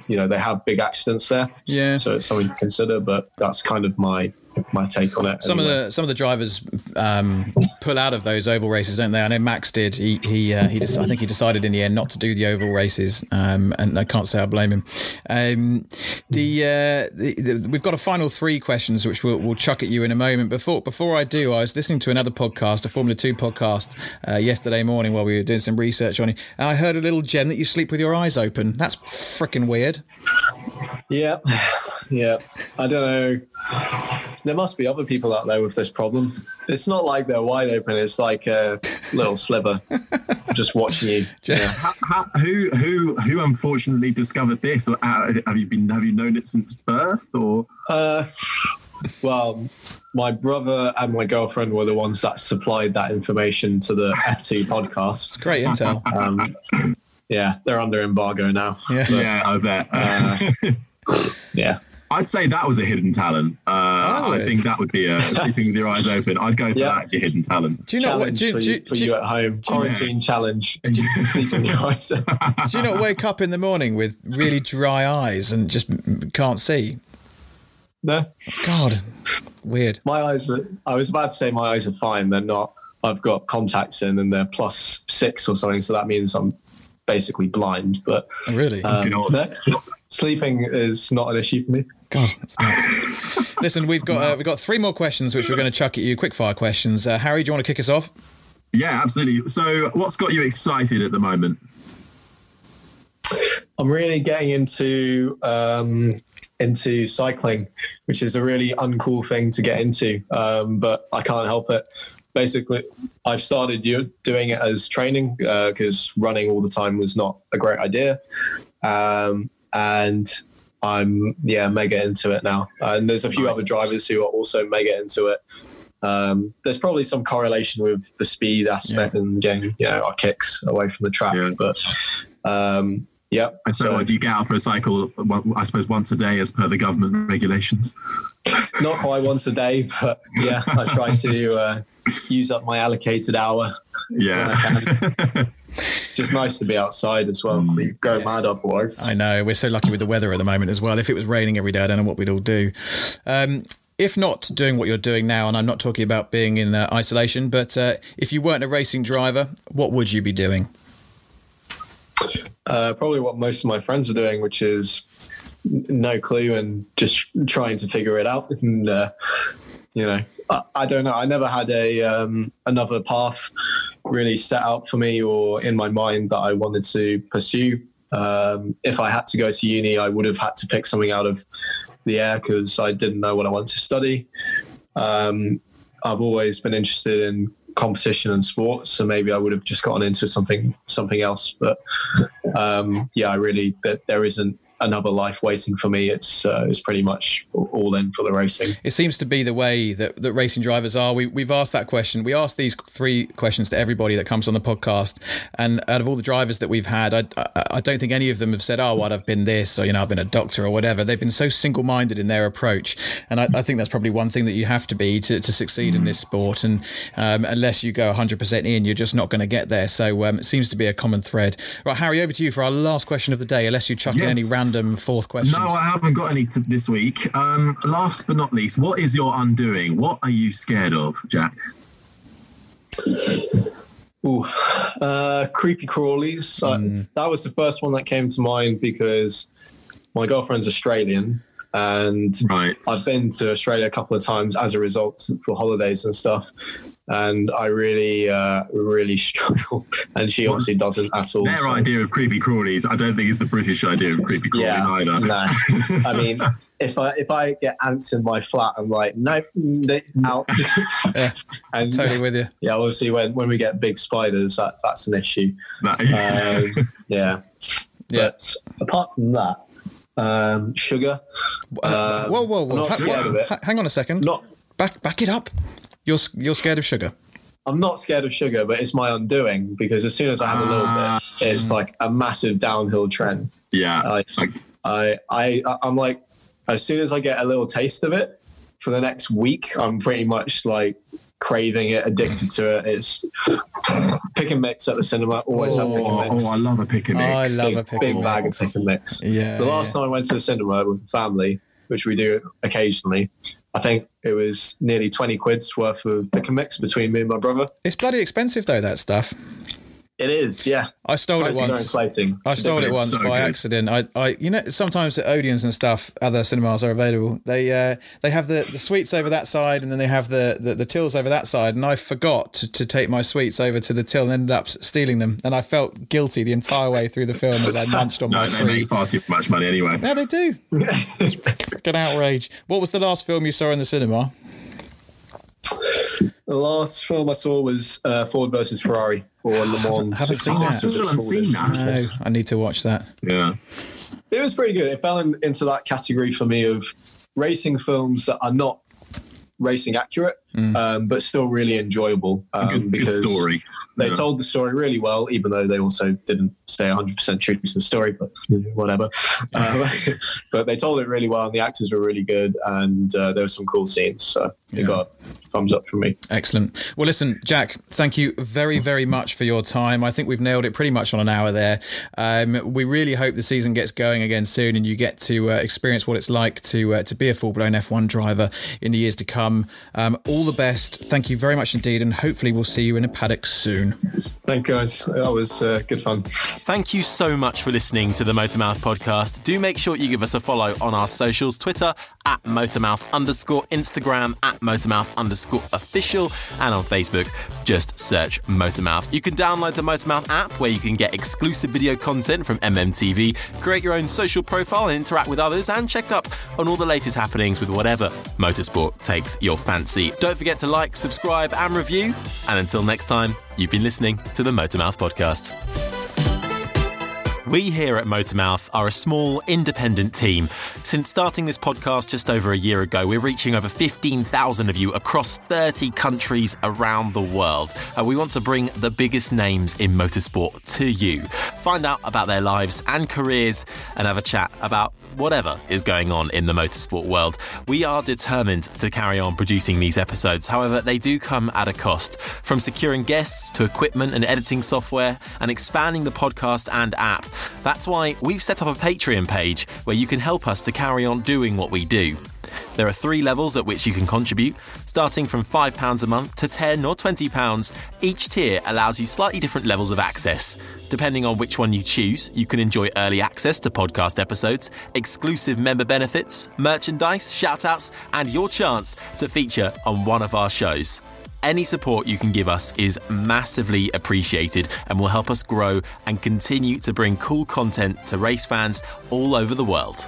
you know, they have big accidents there. Yeah. So it's something to consider, but that's kind of my my take on it. Some anyway. of the some of the drivers um, pull out of those oval races, don't they? I know Max did. He he uh, he. Just, I think he decided in the end not to do the oval races, um, and I can't say I blame him. Um, the, uh, the, the we've got a final three questions which we'll, we'll chuck at you in a moment. Before before I do, I was listening to another podcast, a Formula Two podcast, uh, yesterday morning while we were doing some research on it, and I heard a little gem that you sleep with your eyes open. That's freaking weird. Yeah, yeah. I don't know. There must be other people out there with this problem. It's not like they're wide open. It's like a little sliver, just watching you. Yeah. How, how, who who who unfortunately discovered this, or uh, have you been have you known it since birth, or Uh, well, my brother and my girlfriend were the ones that supplied that information to the F2 podcast. It's great intel. Um, yeah, they're under embargo now. Yeah. yeah, I bet. Uh, yeah. I'd say that was a hidden talent. Uh, forward. I think that would be a sleeping with your eyes open. I'd go for Yeah. that as your hidden talent. do you not? challenge Do, you- for, do, you, you- for do you you- at home. Quarantine challenge. Sleeping your eyes open. do you not wake up in the morning with really dry eyes and just can't see? No, God, weird. my eyes. Are, I was about to say my eyes are fine. They're not. I've got contacts in, and they're plus six or something. So that means I'm basically blind. But Really? um, God. no, sleeping is not an issue for me. God, that's nuts. Listen, we've got uh, we've got three more questions which we're going to chuck at you. Quick fire questions. Uh, Harry, do you want to kick us off? Yeah, absolutely. So, what's got you excited at the moment? I'm really getting into um, into cycling, which is a really uncool thing to get into, um, but I can't help it. Basically, I've started doing it as training because running all the time was not a great idea, um, and I'm yeah mega into it now. And there's a few Nice. other drivers who are also mega into it. Um, there's probably some correlation with the speed aspect and getting you know our kicks away from the track, Yeah. but um, yeah. And so, uh, do you get out for a cycle? I suppose once a day, as per the government regulations. Not quite once a day, but yeah, I try to uh, use up my allocated hour. Yeah. Just nice to be outside as well. Mm, you go mad otherwise. I know we're so lucky with the weather at the moment as well. If it was raining every day, I don't know what we'd all do. Um, if not doing what you're doing now, and I'm not talking about being in uh, isolation, but uh, if you weren't a racing driver, what would you be doing? Uh, probably what most of my friends are doing, which is no clue and just trying to figure it out. And uh, you know, I, I don't know. I never had a um, another path really set out for me or in my mind that I wanted to pursue. Um, if I had to go to uni, I would have had to pick something out of the air because I didn't know what I wanted to study. Um, I've always been interested in competition and sports, so maybe I would have just gotten into something something else. But um, yeah, I really that there isn't another life waiting for me. It's uh, it's pretty much all in for the racing. It seems to be the way that, that racing drivers are. We, we've asked that question. We asked these three questions to everybody that comes on the podcast. And out of all the drivers that we've had, I, I, I don't think any of them have said, oh, what, I've been this, or, you know, I've been a doctor or whatever. They've been so single minded in their approach. And I, I think that's probably one thing that you have to be to, to succeed in this sport. And um, unless you go 100% in, you're just not going to get there. So um, it seems to be a common thread. Right, Harry, over to you for our last question of the day, unless you chuck in any Yes. Random fourth questions. No, I haven't got any to this week. Um, last but not least, what is your undoing? What are you scared of, Jack? Ooh, uh, creepy crawlies. Uh, that was the first one that came to mind because my girlfriend's Australian, and Right. I've been to Australia a couple of times as a result for holidays and stuff. And I really, uh, really struggle. And she obviously doesn't at all. Their so- idea of creepy crawlies, I don't think is the British idea of creepy crawlies yeah, either. no. I mean, if I if I get ants in my flat, I'm like, nope, they out. Yeah, and Totally with you. yeah, obviously when, when we get big spiders, that's that's an issue. That- Um, yeah. Yeah. But apart from that, um, sugar. Uh, Um, whoa, whoa, I'm whoa! Ha- scared of it. ha- hang on a second. Not, Back, back it up. You're you're scared of sugar. I'm not scared of sugar, but it's my undoing because as soon as I have a little Ah. bit, it's like a massive downhill trend. yeah. I, I, I, I'm like, as soon as I get a little taste of it for the next week, I'm pretty much like craving it, addicted to it. It's pick and mix at the cinema. Always have pick Oh, and mix. oh, I love a pick and mix. I love big, a pick big and bag mix. of pick and mix. Yeah. The last time I went to the cinema with the family, which we do occasionally, I think it was nearly 20 quid's worth of pick and mix between me and my brother. It's bloody expensive though. That stuff. It is, yeah. I stole it Prices once. inflating. I stole it once so by good. accident. I, I, you know, sometimes at Odeon's and stuff, other cinemas are available. They, uh, they have the, the sweets over that side, and then they have the, the, the tills over that side. And I forgot to, to take my sweets over to the till, and ended up stealing them. And I felt guilty the entire way through the film as I munched on No, my they free. make far too much money anyway. Yeah, they do. it's freaking outrage. What was the last film you saw in the cinema? The last film I saw was uh, Ford versus Ferrari or Le Mans. haven't seen I that. still haven't seen that. No, I need to watch that. Yeah. It was pretty good. It fell in, into that category for me of racing films that are not racing accurate, mm. um, but still really enjoyable um, good, because good story. They yeah. told the story really well, even though they also didn't stay 100% true to the story, but whatever. Uh, but they told it really well, and the actors were really good, and uh, there were some cool scenes. So yeah. it got thumbs up from me. Excellent. Well, listen, Jack, thank you very, very much for your time. I think we've nailed it pretty much on an hour there. Um, we really hope the season gets going again soon, and you get to uh, experience what it's like to uh, to be a full blown F1 driver in the years to come. Um, all the best. Thank you very much indeed, and hopefully we'll see you in a paddock soon. Thank you, guys. That was uh, good fun. Thank you so much for listening to the Motormouth podcast. Do make sure you give us a follow on our socials: Twitter at Motormouth underscore, Instagram at Motormouth underscore official, and on Facebook, just search Motormouth. You can download the Motormouth app where you can get exclusive video content from MMTV, create your own social profile and interact with others, and check up on all the latest happenings with whatever motorsport takes your fancy. Don't forget to like, subscribe, and review. And until next time, you've been listening to the Motormouth Podcast. We here at Motormouth are a small, independent team. Since starting this podcast just over a year ago, we're reaching over 15,000 of you across 30 countries around the world. We want to bring the biggest names in motorsport to you, find out about their lives and careers, and have a chat about whatever is going on in the motorsport world. We are determined to carry on producing these episodes. However, they do come at a cost. From securing guests to equipment and editing software and expanding the podcast and app. That's why we've set up a Patreon page where you can help us to carry on doing what we do. There are three levels at which you can contribute, starting from £5 a month to £10 or £20. Each tier allows you slightly different levels of access. Depending on which one you choose, you can enjoy early access to podcast episodes, exclusive member benefits, merchandise, shoutouts, and your chance to feature on one of our shows. Any support you can give us is massively appreciated and will help us grow and continue to bring cool content to race fans all over the world.